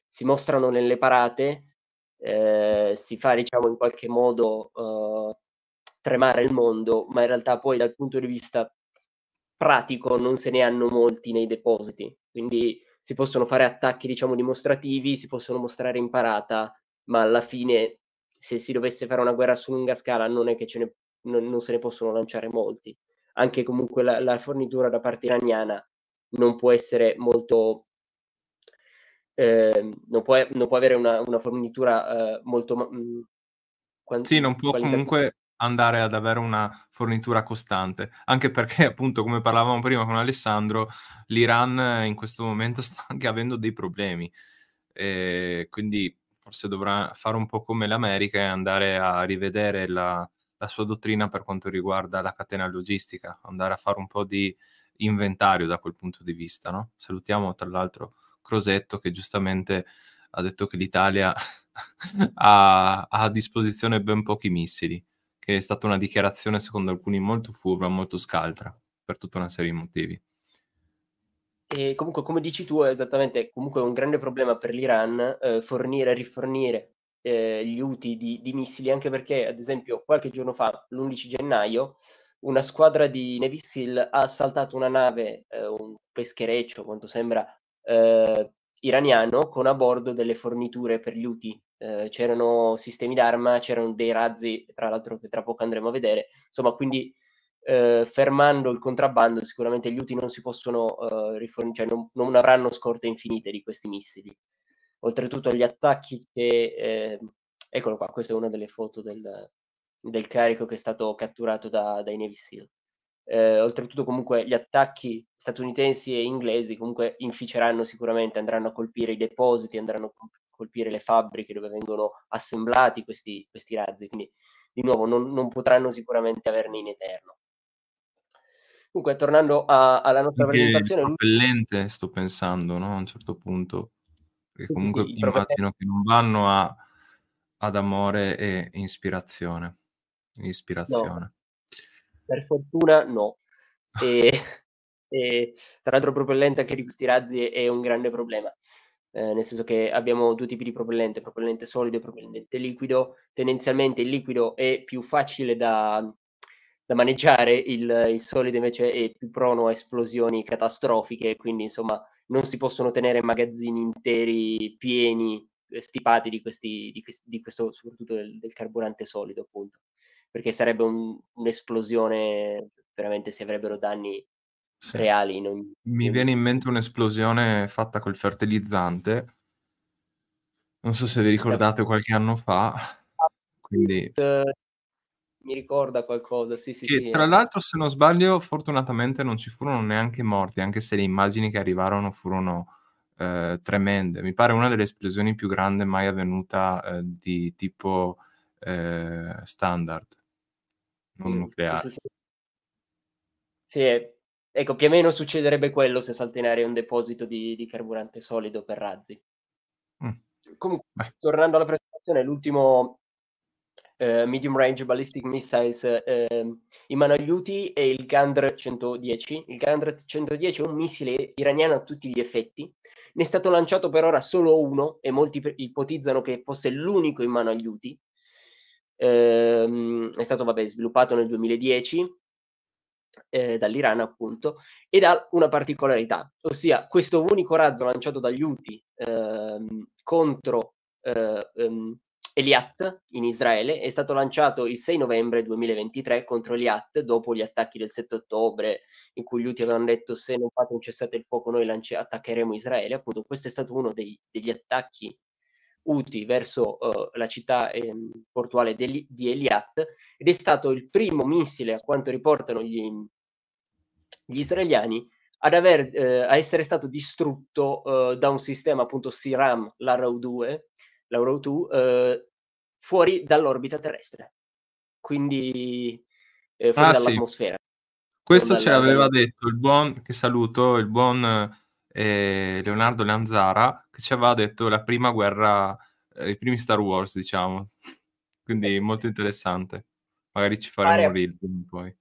Si mostrano nelle parate, eh, si fa diciamo in qualche modo eh, tremare il mondo, ma in realtà poi dal punto di vista pratico non se ne hanno molti nei depositi, quindi si possono fare attacchi diciamo dimostrativi, si possono mostrare in parata, ma alla fine se si dovesse fare una guerra su lunga scala non è che ce ne, non, non se ne possono lanciare molti. Anche comunque la, la fornitura da parte iraniana non può essere molto eh, non, può, non, può, avere una, una fornitura eh, molto mh, mm, quant- sì, non può comunque andare ad avere una fornitura costante, anche perché appunto come parlavamo prima con Alessandro, l'Iran in questo momento sta anche avendo dei problemi, e quindi forse dovrà fare un po' come l'America e andare a rivedere la, la sua dottrina per quanto riguarda la catena logistica, andare a fare un po' di inventario da quel punto di vista. No? Salutiamo tra l'altro Crosetto che giustamente ha detto che l'Italia ha, ha, a disposizione ben pochi missili, che è stata una dichiarazione secondo alcuni molto furba, molto scaltra, per tutta una serie di motivi. E comunque, come dici tu, è esattamente comunque un grande problema per l'Iran eh, fornire e rifornire eh, gli UTI di, di, missili, anche perché, ad esempio, qualche giorno fa, l'11 gennaio, una squadra di Navy SEAL ha assaltato una nave, eh, un peschereccio, quanto sembra, eh, iraniano, con a bordo delle forniture per gli UTI. Eh, c'erano sistemi d'arma, c'erano dei razzi, tra l'altro che tra poco andremo a vedere. Insomma, quindi eh, fermando il contrabbando, sicuramente gli UTI non si possono eh, rifornire, cioè non, non, avranno scorte infinite di questi missili. Oltretutto gli attacchi che... Eh, eccolo qua, questa è una delle foto del, del carico che è stato catturato da, dai Navy SEAL. Eh, oltretutto comunque gli attacchi statunitensi e inglesi comunque inficeranno sicuramente, andranno a colpire i depositi, andranno a colpire le fabbriche dove vengono assemblati questi, questi razzi, quindi di nuovo non, non, potranno sicuramente averne in eterno. Comunque, tornando a, alla nostra Anche presentazione... Propellente, sto pensando, no? A un certo punto, perché comunque sì, sì, immagino che non vanno a, ad amore e ispirazione. Ispirazione. No. Per fortuna no. E, e, tra l'altro il propellente anche di questi razzi è, un grande problema. Eh, nel senso che abbiamo due tipi di propellente, propellente solido e propellente liquido. Tendenzialmente il liquido è più facile da, da maneggiare, il, il, solido invece è più prono a esplosioni catastrofiche, quindi insomma non si possono tenere magazzini interi pieni, stipati di, questi, di, di questo, soprattutto del, del, carburante solido, appunto, perché sarebbe un, un'esplosione, veramente si avrebbero danni sì. reali. Non, Mi viene in mente un'esplosione fatta col fertilizzante, non so se vi ricordate qualche anno fa, quindi... Uh, mi ricorda qualcosa, sì, sì, che, sì. Tra l'altro, se non sbaglio, fortunatamente non ci furono neanche morti, anche se le immagini che arrivarono furono eh, tremende. Mi pare una delle esplosioni più grandi mai avvenuta eh, di tipo eh, standard, non mm, nucleare. Sì, sì, sì. sì, ecco, più o meno succederebbe quello se salta in aria un deposito di, di carburante solido per razzi. Mm. Comunque, Beh. tornando alla presentazione, l'ultimo eh, medium range ballistic missiles eh, in mano agli UTI è il Gandr 110. Il Gandr 110 è un missile iraniano a tutti gli effetti. Ne è stato lanciato per ora solo uno e molti ipotizzano che fosse l'unico in mano agli UTI. Eh, è stato vabbè, sviluppato nel 2010 eh, dall'Iran appunto ed ha una particolarità, ossia questo unico razzo lanciato dagli UTI ehm, contro ehm, Eliat in Israele è stato lanciato il 6 novembre 2023 contro Eliat dopo gli attacchi del 7 ottobre in cui gli Houthi avevano detto se non fate un cessate il fuoco noi lance- attaccheremo Israele. Appunto questo è stato uno dei, degli attacchi Houthi verso uh, la città eh, portuale di, di Eliat ed è stato il primo missile a quanto riportano gli, gli israeliani ad aver, eh, a essere stato distrutto uh, da un sistema appunto SIRAM, l'Arrow 2, l'Arrow 2 eh, fuori dall'orbita terrestre, quindi eh, fuori ah, dall'atmosfera. Sì. Questo ce l'aveva detto il buon, che saluto, il buon eh, Leonardo Lanzara, che ci aveva detto la prima guerra, eh, i primi Star Wars, diciamo. Quindi molto interessante. Magari ci faremo Pare... un reel poi.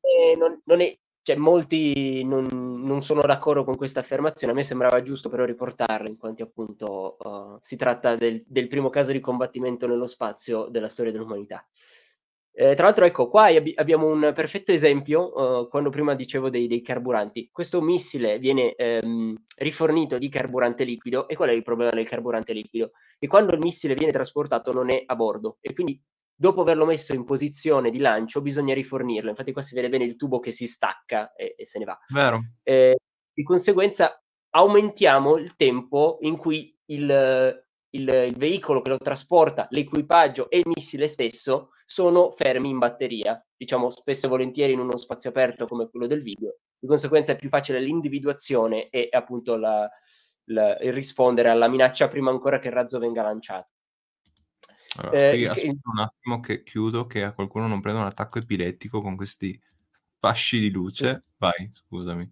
Eh, non, non, è, cioè, molti non, non, sono d'accordo con questa affermazione, a me sembrava giusto però riportarla, in quanto appunto uh, si tratta del, del, primo caso di combattimento nello spazio della storia dell'umanità. Eh, tra l'altro, ecco, qua ab- abbiamo un perfetto esempio, uh, quando prima dicevo dei, dei, carburanti. Questo missile viene ehm, rifornito di carburante liquido, e qual è il problema del carburante liquido? Che quando il missile viene trasportato non è a bordo, e quindi dopo averlo messo in posizione di lancio bisogna rifornirlo. Infatti qua si vede bene il tubo che si stacca e, e se ne va. Vero. Eh, di conseguenza aumentiamo il tempo in cui il, il, il, veicolo che lo trasporta, l'equipaggio e il missile stesso sono fermi in batteria, diciamo spesso e volentieri in uno spazio aperto come quello del video. Di conseguenza è più facile l'individuazione e appunto la, la, il rispondere alla minaccia prima ancora che il razzo venga lanciato. Allora, eh, aspetta un attimo che chiudo, che a qualcuno non prenda un attacco epilettico con questi fasci di luce. Vai, scusami.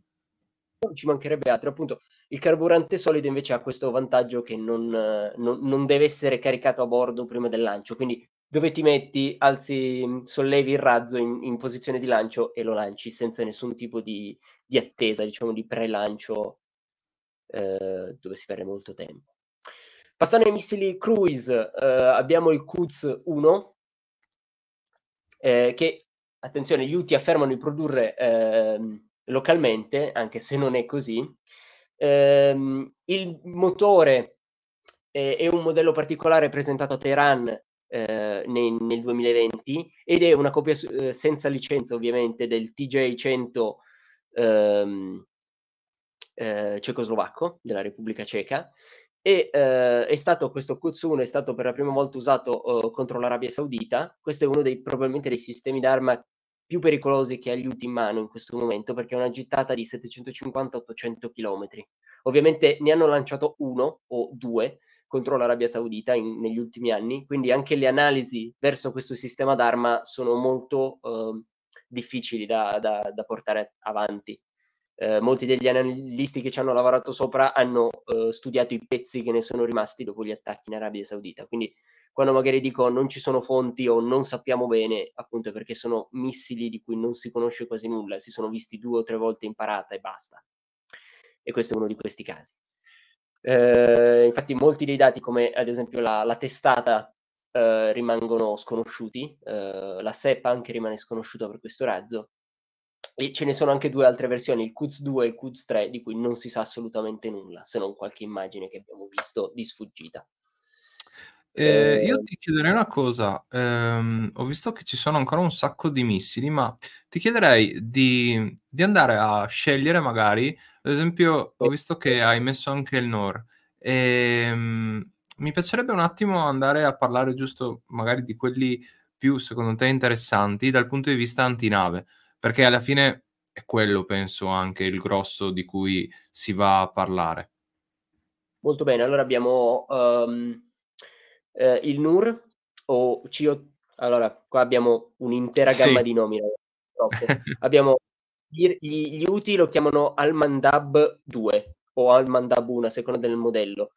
Ci mancherebbe altro, appunto. Il carburante solido invece ha questo vantaggio che non, non, non deve essere caricato a bordo prima del lancio, quindi dove ti metti, alzi, sollevi il razzo in, in posizione di lancio e lo lanci senza nessun tipo di, di attesa, diciamo di pre-lancio eh, dove si perde molto tempo. Passando ai missili cruise, eh, abbiamo il Kuz 1, eh, che, attenzione, gli UTI affermano di produrre eh, localmente, anche se non è così. Ehm, il motore è un modello particolare presentato a Teheran eh, nel, nel, 2020 ed è una copia eh, senza licenza ovviamente del TJ100 ehm, eh, cecoslovacco della Repubblica Ceca e eh, è stato questo Kutsun è stato per la prima volta usato eh, contro l'Arabia Saudita. Questo è uno dei probabilmente dei sistemi d'arma più pericolosi che ha gli UTI in mano in questo momento perché è una gittata di 750-800 km. Ovviamente ne hanno lanciato uno o due, contro l'Arabia Saudita in, negli ultimi anni, quindi anche le analisi verso questo sistema d'arma sono molto eh, difficili da, da, da, portare avanti. Eh, molti degli analisti che ci hanno lavorato sopra hanno eh, studiato i pezzi che ne sono rimasti dopo gli attacchi in Arabia Saudita, quindi quando magari dico non ci sono fonti o non sappiamo bene, appunto perché sono missili di cui non si conosce quasi nulla, si sono visti due o tre volte in parata e basta. E questo è uno di questi casi. Eh, infatti molti dei dati come ad esempio la, la testata eh, rimangono sconosciuti, eh, la SEP anche rimane sconosciuta per questo razzo e ce ne sono anche due altre versioni, il QZ 2 e il QZ 3, di cui non si sa assolutamente nulla, se non qualche immagine che abbiamo visto di sfuggita. Eh, io ti chiederei una cosa, ehm, ho visto che ci sono ancora un sacco di missili, ma ti chiederei di, di andare a scegliere magari, ad esempio, ho visto che hai messo anche il NOR, e, ehm, mi piacerebbe un attimo andare a parlare giusto magari di quelli più, secondo te, interessanti dal punto di vista antinave, perché alla fine è quello, penso, anche il grosso di cui si va a parlare. Molto bene, allora abbiamo... Um eh, il NUR o CO... Allora, qua abbiamo un'intera gamma sì. di nomi. abbiamo gli, gli, UTI lo chiamano Almandab 2 o Almandab 1 a seconda del modello.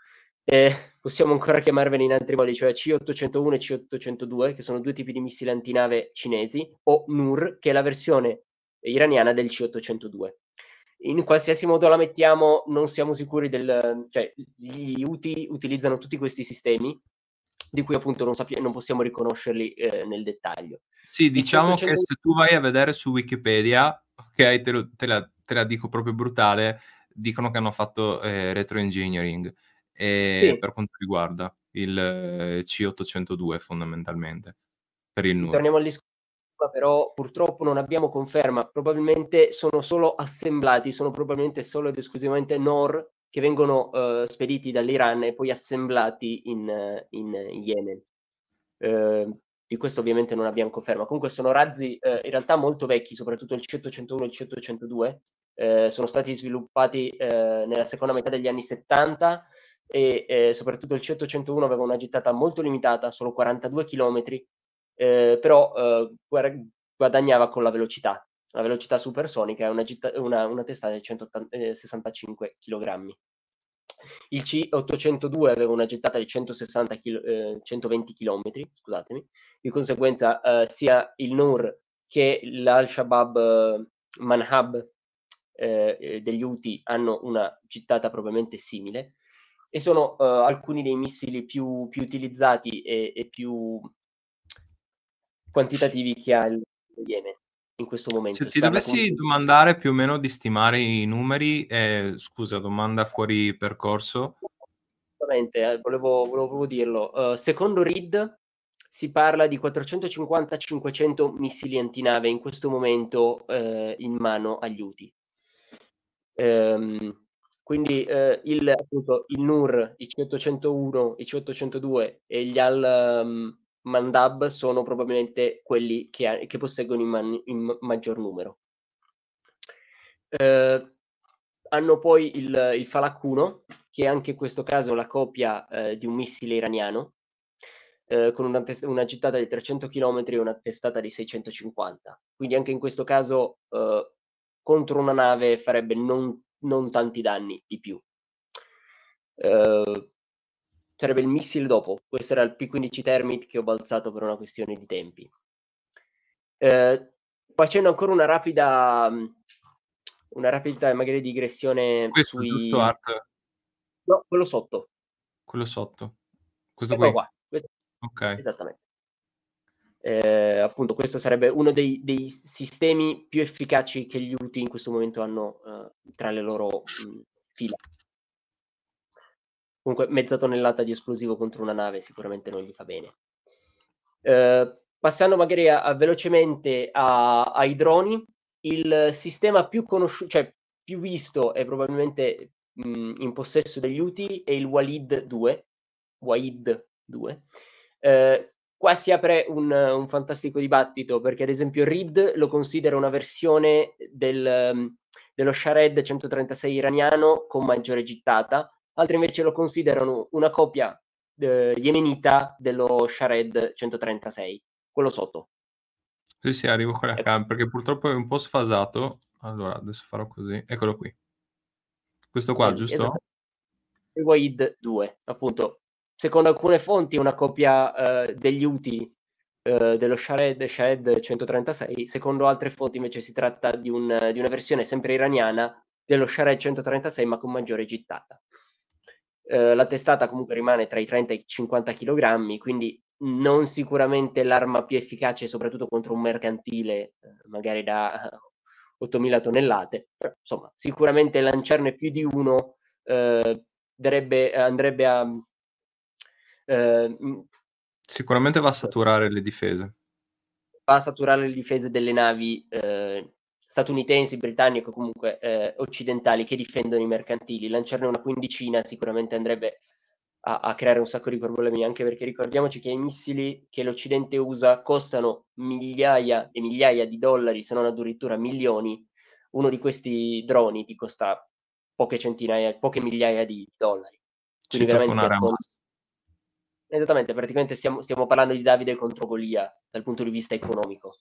Eh, possiamo ancora chiamarveli in altri modi, cioè C801 e C802, che sono due tipi di missili antinave cinesi, o NUR, che è la versione iraniana del C802. In qualsiasi modo la mettiamo, non siamo sicuri del... cioè gli UTI utilizzano tutti questi sistemi di cui appunto non, sappi- non possiamo riconoscerli eh, nel dettaglio. Sì, diciamo che se tu vai a vedere su Wikipedia, ok, te, lo, te, la, te la, dico proprio brutale, dicono che hanno fatto eh, retroengineering e sì. per quanto riguarda il eh, C802 fondamentalmente, per il NUR. Torniamo al discorso però purtroppo non abbiamo conferma, probabilmente sono solo assemblati, sono probabilmente solo ed esclusivamente NOR che vengono uh, spediti dall'Iran e poi assemblati in, in Yemen. Uh, di questo ovviamente non abbiamo conferma. Comunque sono razzi uh, in realtà molto vecchi, soprattutto il C801 e il C802, sono stati sviluppati nella seconda metà degli anni 70 e soprattutto il C801 aveva una gittata molto limitata, solo 42 km, però guadagnava con la velocità, la velocità supersonica è una, una, una testata di 165 kg. Il C802 aveva una gettata di 160 kilo, eh, 120 km, scusatemi, di conseguenza eh, sia il NUR che l'Al-Shabaab eh, Manhab eh, eh, degli UTI hanno una gittata probabilmente simile e sono eh, alcuni dei missili più, più utilizzati e, e, più quantitativi che ha il Yemen in questo momento. Se ti dovessi come... domandare più o meno di stimare i numeri, eh, scusa, domanda fuori percorso. Esattamente, eh, volevo, volevo, dirlo. Uh, secondo RID si parla di 450-500 missili antinave in questo momento uh, in mano agli UTI. Um, quindi uh, il, appunto, il NUR, i C801, i C802 e gli AL um, Mandab sono probabilmente quelli che, che posseggono in, man, in, maggior numero. Eh, hanno poi il, il Falak 1, che è anche in questo caso la copia eh, di un missile iraniano, eh, con una, test- una, gittata di 300 km e una testata di 650. Quindi anche in questo caso eh, contro una nave farebbe non, non tanti danni di più. Uh, sarebbe il missile dopo. Questo era il P15 Termit che ho balzato per una questione di tempi. Eh, facendo ancora una rapida, una rapida magari digressione Questo sui... giusto Art? No, quello sotto. Quello sotto. Questo ecco qua. Questo... Ok. Esattamente. Eh, appunto, questo sarebbe uno dei, dei, sistemi più efficaci che gli UTI in questo momento hanno uh, tra le loro mh, fila. Comunque mezza tonnellata di esplosivo contro una nave sicuramente non gli fa bene. Eh, passando magari a, a velocemente a, ai droni, il sistema più conosciuto, cioè più visto e probabilmente mh, in possesso degli UTI è il Walid 2. Walid 2. Eh, qua si apre un, un, fantastico dibattito perché ad esempio RID lo considera una versione del, dello Shared 136 iraniano con maggiore gittata altri invece lo considerano una copia eh, yemenita dello Shared 136, quello sotto. Sì, sì, arrivo con la ecco. cam perché purtroppo è un po' sfasato. Allora, adesso farò così. Eccolo qui. Questo qua, eh, giusto? Esatto. Waid 2, appunto. Secondo alcune fonti una copia eh, degli UTI eh, dello Shared, Shared 136, secondo altre fonti invece si tratta di, un, di una versione sempre iraniana dello Shared 136 ma con maggiore gittata. Eh, la testata comunque rimane tra i 30 e i 50 kg, quindi non sicuramente l'arma più efficace, soprattutto contro un mercantile, eh, magari da 8.000 tonnellate, però insomma, sicuramente lanciarne più di uno eh, darebbe, andrebbe a... Eh, sicuramente va a saturare le difese. Va a saturare le difese delle navi eh, statunitensi, britanniche o comunque eh, occidentali che difendono i mercantili. Lanciarne una quindicina sicuramente andrebbe a, a, creare un sacco di problemi, anche perché ricordiamoci che i missili che l'Occidente usa costano migliaia e migliaia di dollari, se non addirittura milioni. Uno di questi droni ti costa poche centinaia, poche migliaia di dollari. Quindi veramente con... Esattamente, praticamente stiamo, stiamo parlando di Davide contro Golia dal punto di vista economico.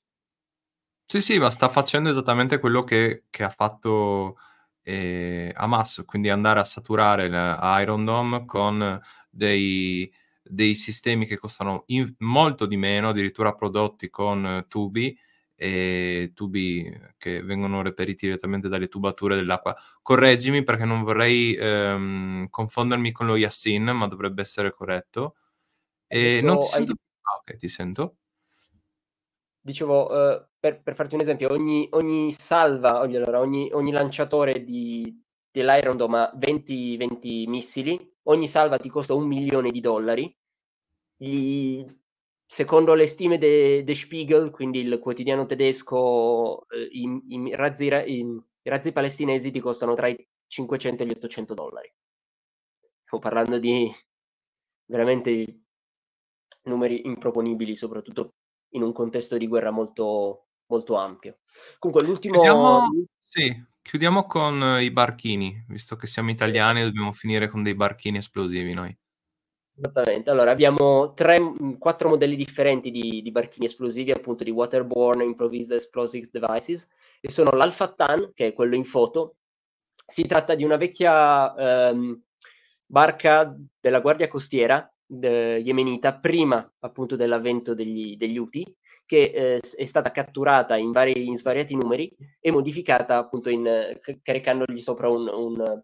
Sì, sì, ma sta facendo esattamente quello che, che ha fatto eh, Hamas, quindi andare a saturare l'Iron Dome con dei, dei sistemi che costano in, molto di meno, addirittura prodotti con tubi e tubi che vengono reperiti direttamente dalle tubature dell'acqua. Correggimi perché non vorrei ehm, confondermi con lo Yassin, ma dovrebbe essere corretto. E non ti sento... Hai... Ah, ok, ti sento. Dicevo, uh, per, per, farti un esempio, ogni, ogni salva, ogni, allora, ogni, ogni lanciatore di, dell'Iron Dome ha 20, 20 missili, ogni salva ti costa un milione di dollari. Gli, secondo le stime de, de, Spiegel, quindi il quotidiano tedesco, eh, i, i, razzi, i, i, razzi, palestinesi ti costano tra i 500 e gli 800 dollari. Stiamo parlando di veramente numeri improponibili, soprattutto in un contesto di guerra molto, molto ampio. Comunque l'ultimo... Chiudiamo, sì, chiudiamo con i barchini, visto che siamo italiani e dobbiamo finire con dei barchini esplosivi noi. Esattamente, allora abbiamo tre, quattro modelli differenti di, di, barchini esplosivi, appunto di Waterborne Improvised Explosive Devices, e sono l'Alpha Tan, che è quello in foto. Si tratta di una vecchia ehm, barca della Guardia Costiera de, yemenita prima appunto dell'avvento degli, degli UTI, che eh, è stata catturata in, vari, in, svariati numeri e modificata appunto in, caricandogli sopra un, un,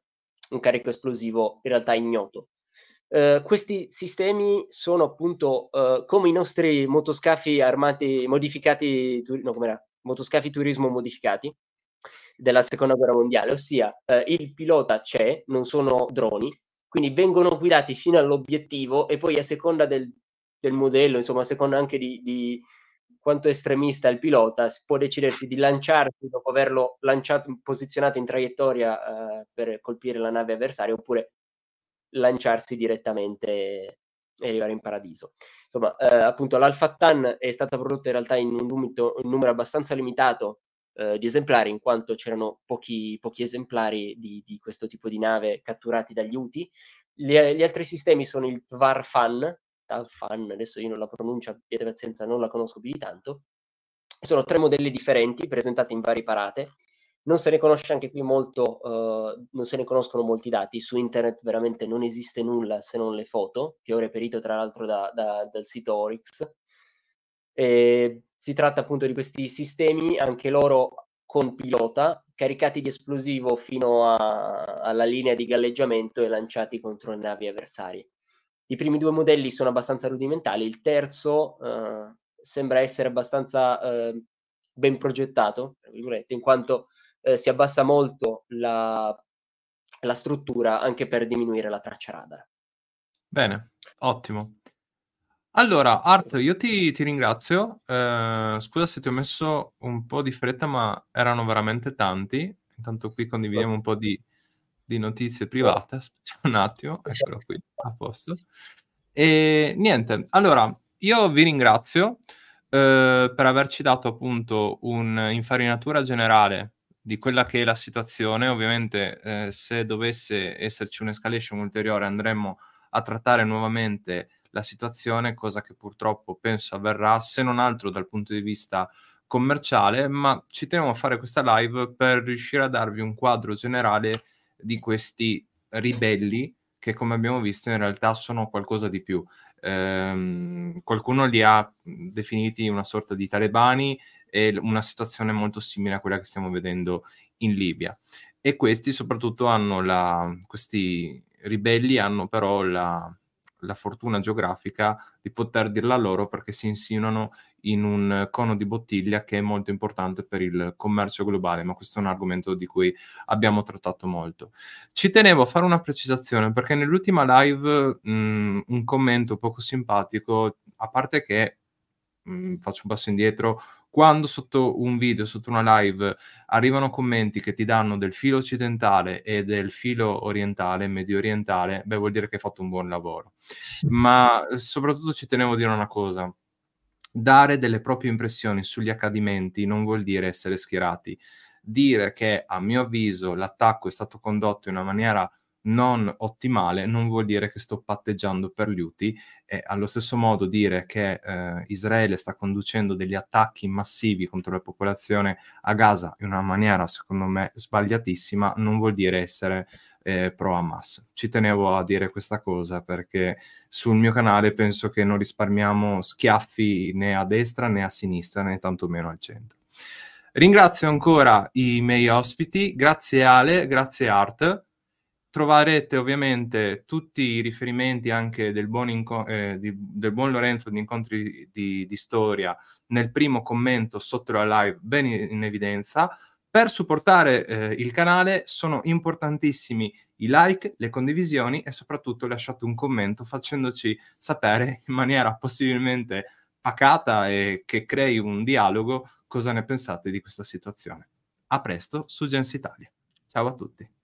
un, carico esplosivo in realtà ignoto. Uh, questi sistemi sono appunto uh, come i nostri motoscafi armati modificati, tu- no, com'era? motoscafi turismo modificati della seconda guerra mondiale, ossia uh, il pilota c'è, non sono droni, quindi vengono guidati fino all'obiettivo e poi a seconda del, del modello, insomma a seconda anche di, di, quanto estremista il pilota, può decidersi di lanciarsi dopo averlo lanciato, posizionato in traiettoria eh, per colpire la nave avversaria oppure lanciarsi direttamente e arrivare in paradiso. Insomma, eh, appunto l'Alpha Tan è stata prodotta in realtà in un, numero, un numero abbastanza limitato eh, di esemplari, in quanto c'erano pochi, pochi esemplari di, di, questo tipo di nave catturati dagli UTI. Gli, gli altri sistemi sono il Tvarfan, Tvarfan, adesso io non la pronuncio, abbiate pazienza, non la conosco più di tanto. Sono tre modelli differenti, presentati in varie parate. Non se ne conosce anche qui molto, uh, non se ne conoscono molti dati. Su internet veramente non esiste nulla se non le foto, che ho reperito tra l'altro da, da, dal sito Oryx. E si tratta appunto di questi sistemi, anche loro con pilota, caricati di esplosivo fino a, alla linea di galleggiamento e lanciati contro le navi avversarie. I primi due modelli sono abbastanza rudimentali, il terzo eh, sembra essere abbastanza eh, ben progettato, in quanto eh, si abbassa molto la, la struttura anche per diminuire la traccia radar. Bene, ottimo. Allora, Art, io ti, ti ringrazio. Eh, scusa se ti ho messo un po' di fretta, ma erano veramente tanti. Intanto qui condividiamo un po' di, di notizie private. Aspetta un attimo, eccolo qui, a posto. E niente, allora, io vi ringrazio eh, per averci dato appunto un'infarinatura generale di quella che è la situazione. Ovviamente, eh, se dovesse esserci un'escalation ulteriore, andremo a trattare nuovamente la situazione, cosa che purtroppo penso avverrà, se non altro dal punto di vista commerciale, ma ci tenevo a fare questa live per riuscire a darvi un quadro generale di questi ribelli che come abbiamo visto in realtà sono qualcosa di più. Ehm, qualcuno li ha definiti una sorta di talebani e una situazione molto simile a quella che stiamo vedendo in Libia. E questi soprattutto hanno la, questi ribelli hanno però la, la fortuna geografica di poter dirla loro perché si insinuano in un cono di bottiglia che è molto importante per il commercio globale, ma questo è un argomento di cui abbiamo trattato molto. Ci tenevo a fare una precisazione perché nell'ultima live mh, un commento poco simpatico, a parte che mh, faccio un passo indietro, quando sotto un video, sotto una live, arrivano commenti che ti danno del filo occidentale e del filo orientale, medio orientale, beh, vuol dire che hai fatto un buon lavoro. Ma soprattutto ci tenevo a dire una cosa dare delle proprie impressioni sugli accadimenti non vuol dire essere schierati. Dire che a mio avviso l'attacco è stato condotto in una maniera non ottimale non vuol dire che sto patteggiando per gli UTI e allo stesso modo dire che eh, Israele sta conducendo degli attacchi massivi contro la popolazione a Gaza in una maniera secondo me sbagliatissima non vuol dire essere eh, pro Hamas. Ci tenevo a dire questa cosa perché sul mio canale penso che non risparmiamo schiaffi né a destra né a sinistra né tantomeno al centro. Ringrazio ancora i miei ospiti, grazie Ale, grazie Art. Troverete ovviamente tutti i riferimenti anche del buon, inco- eh, di, del buon Lorenzo di Incontri di, di Storia nel primo commento sotto la live ben in, in evidenza per supportare eh, il canale sono importantissimi i like, le condivisioni e soprattutto lasciate un commento facendoci sapere in maniera possibilmente pacata e che crei un dialogo cosa ne pensate di questa situazione. A presto su Gens Italia. Ciao a tutti.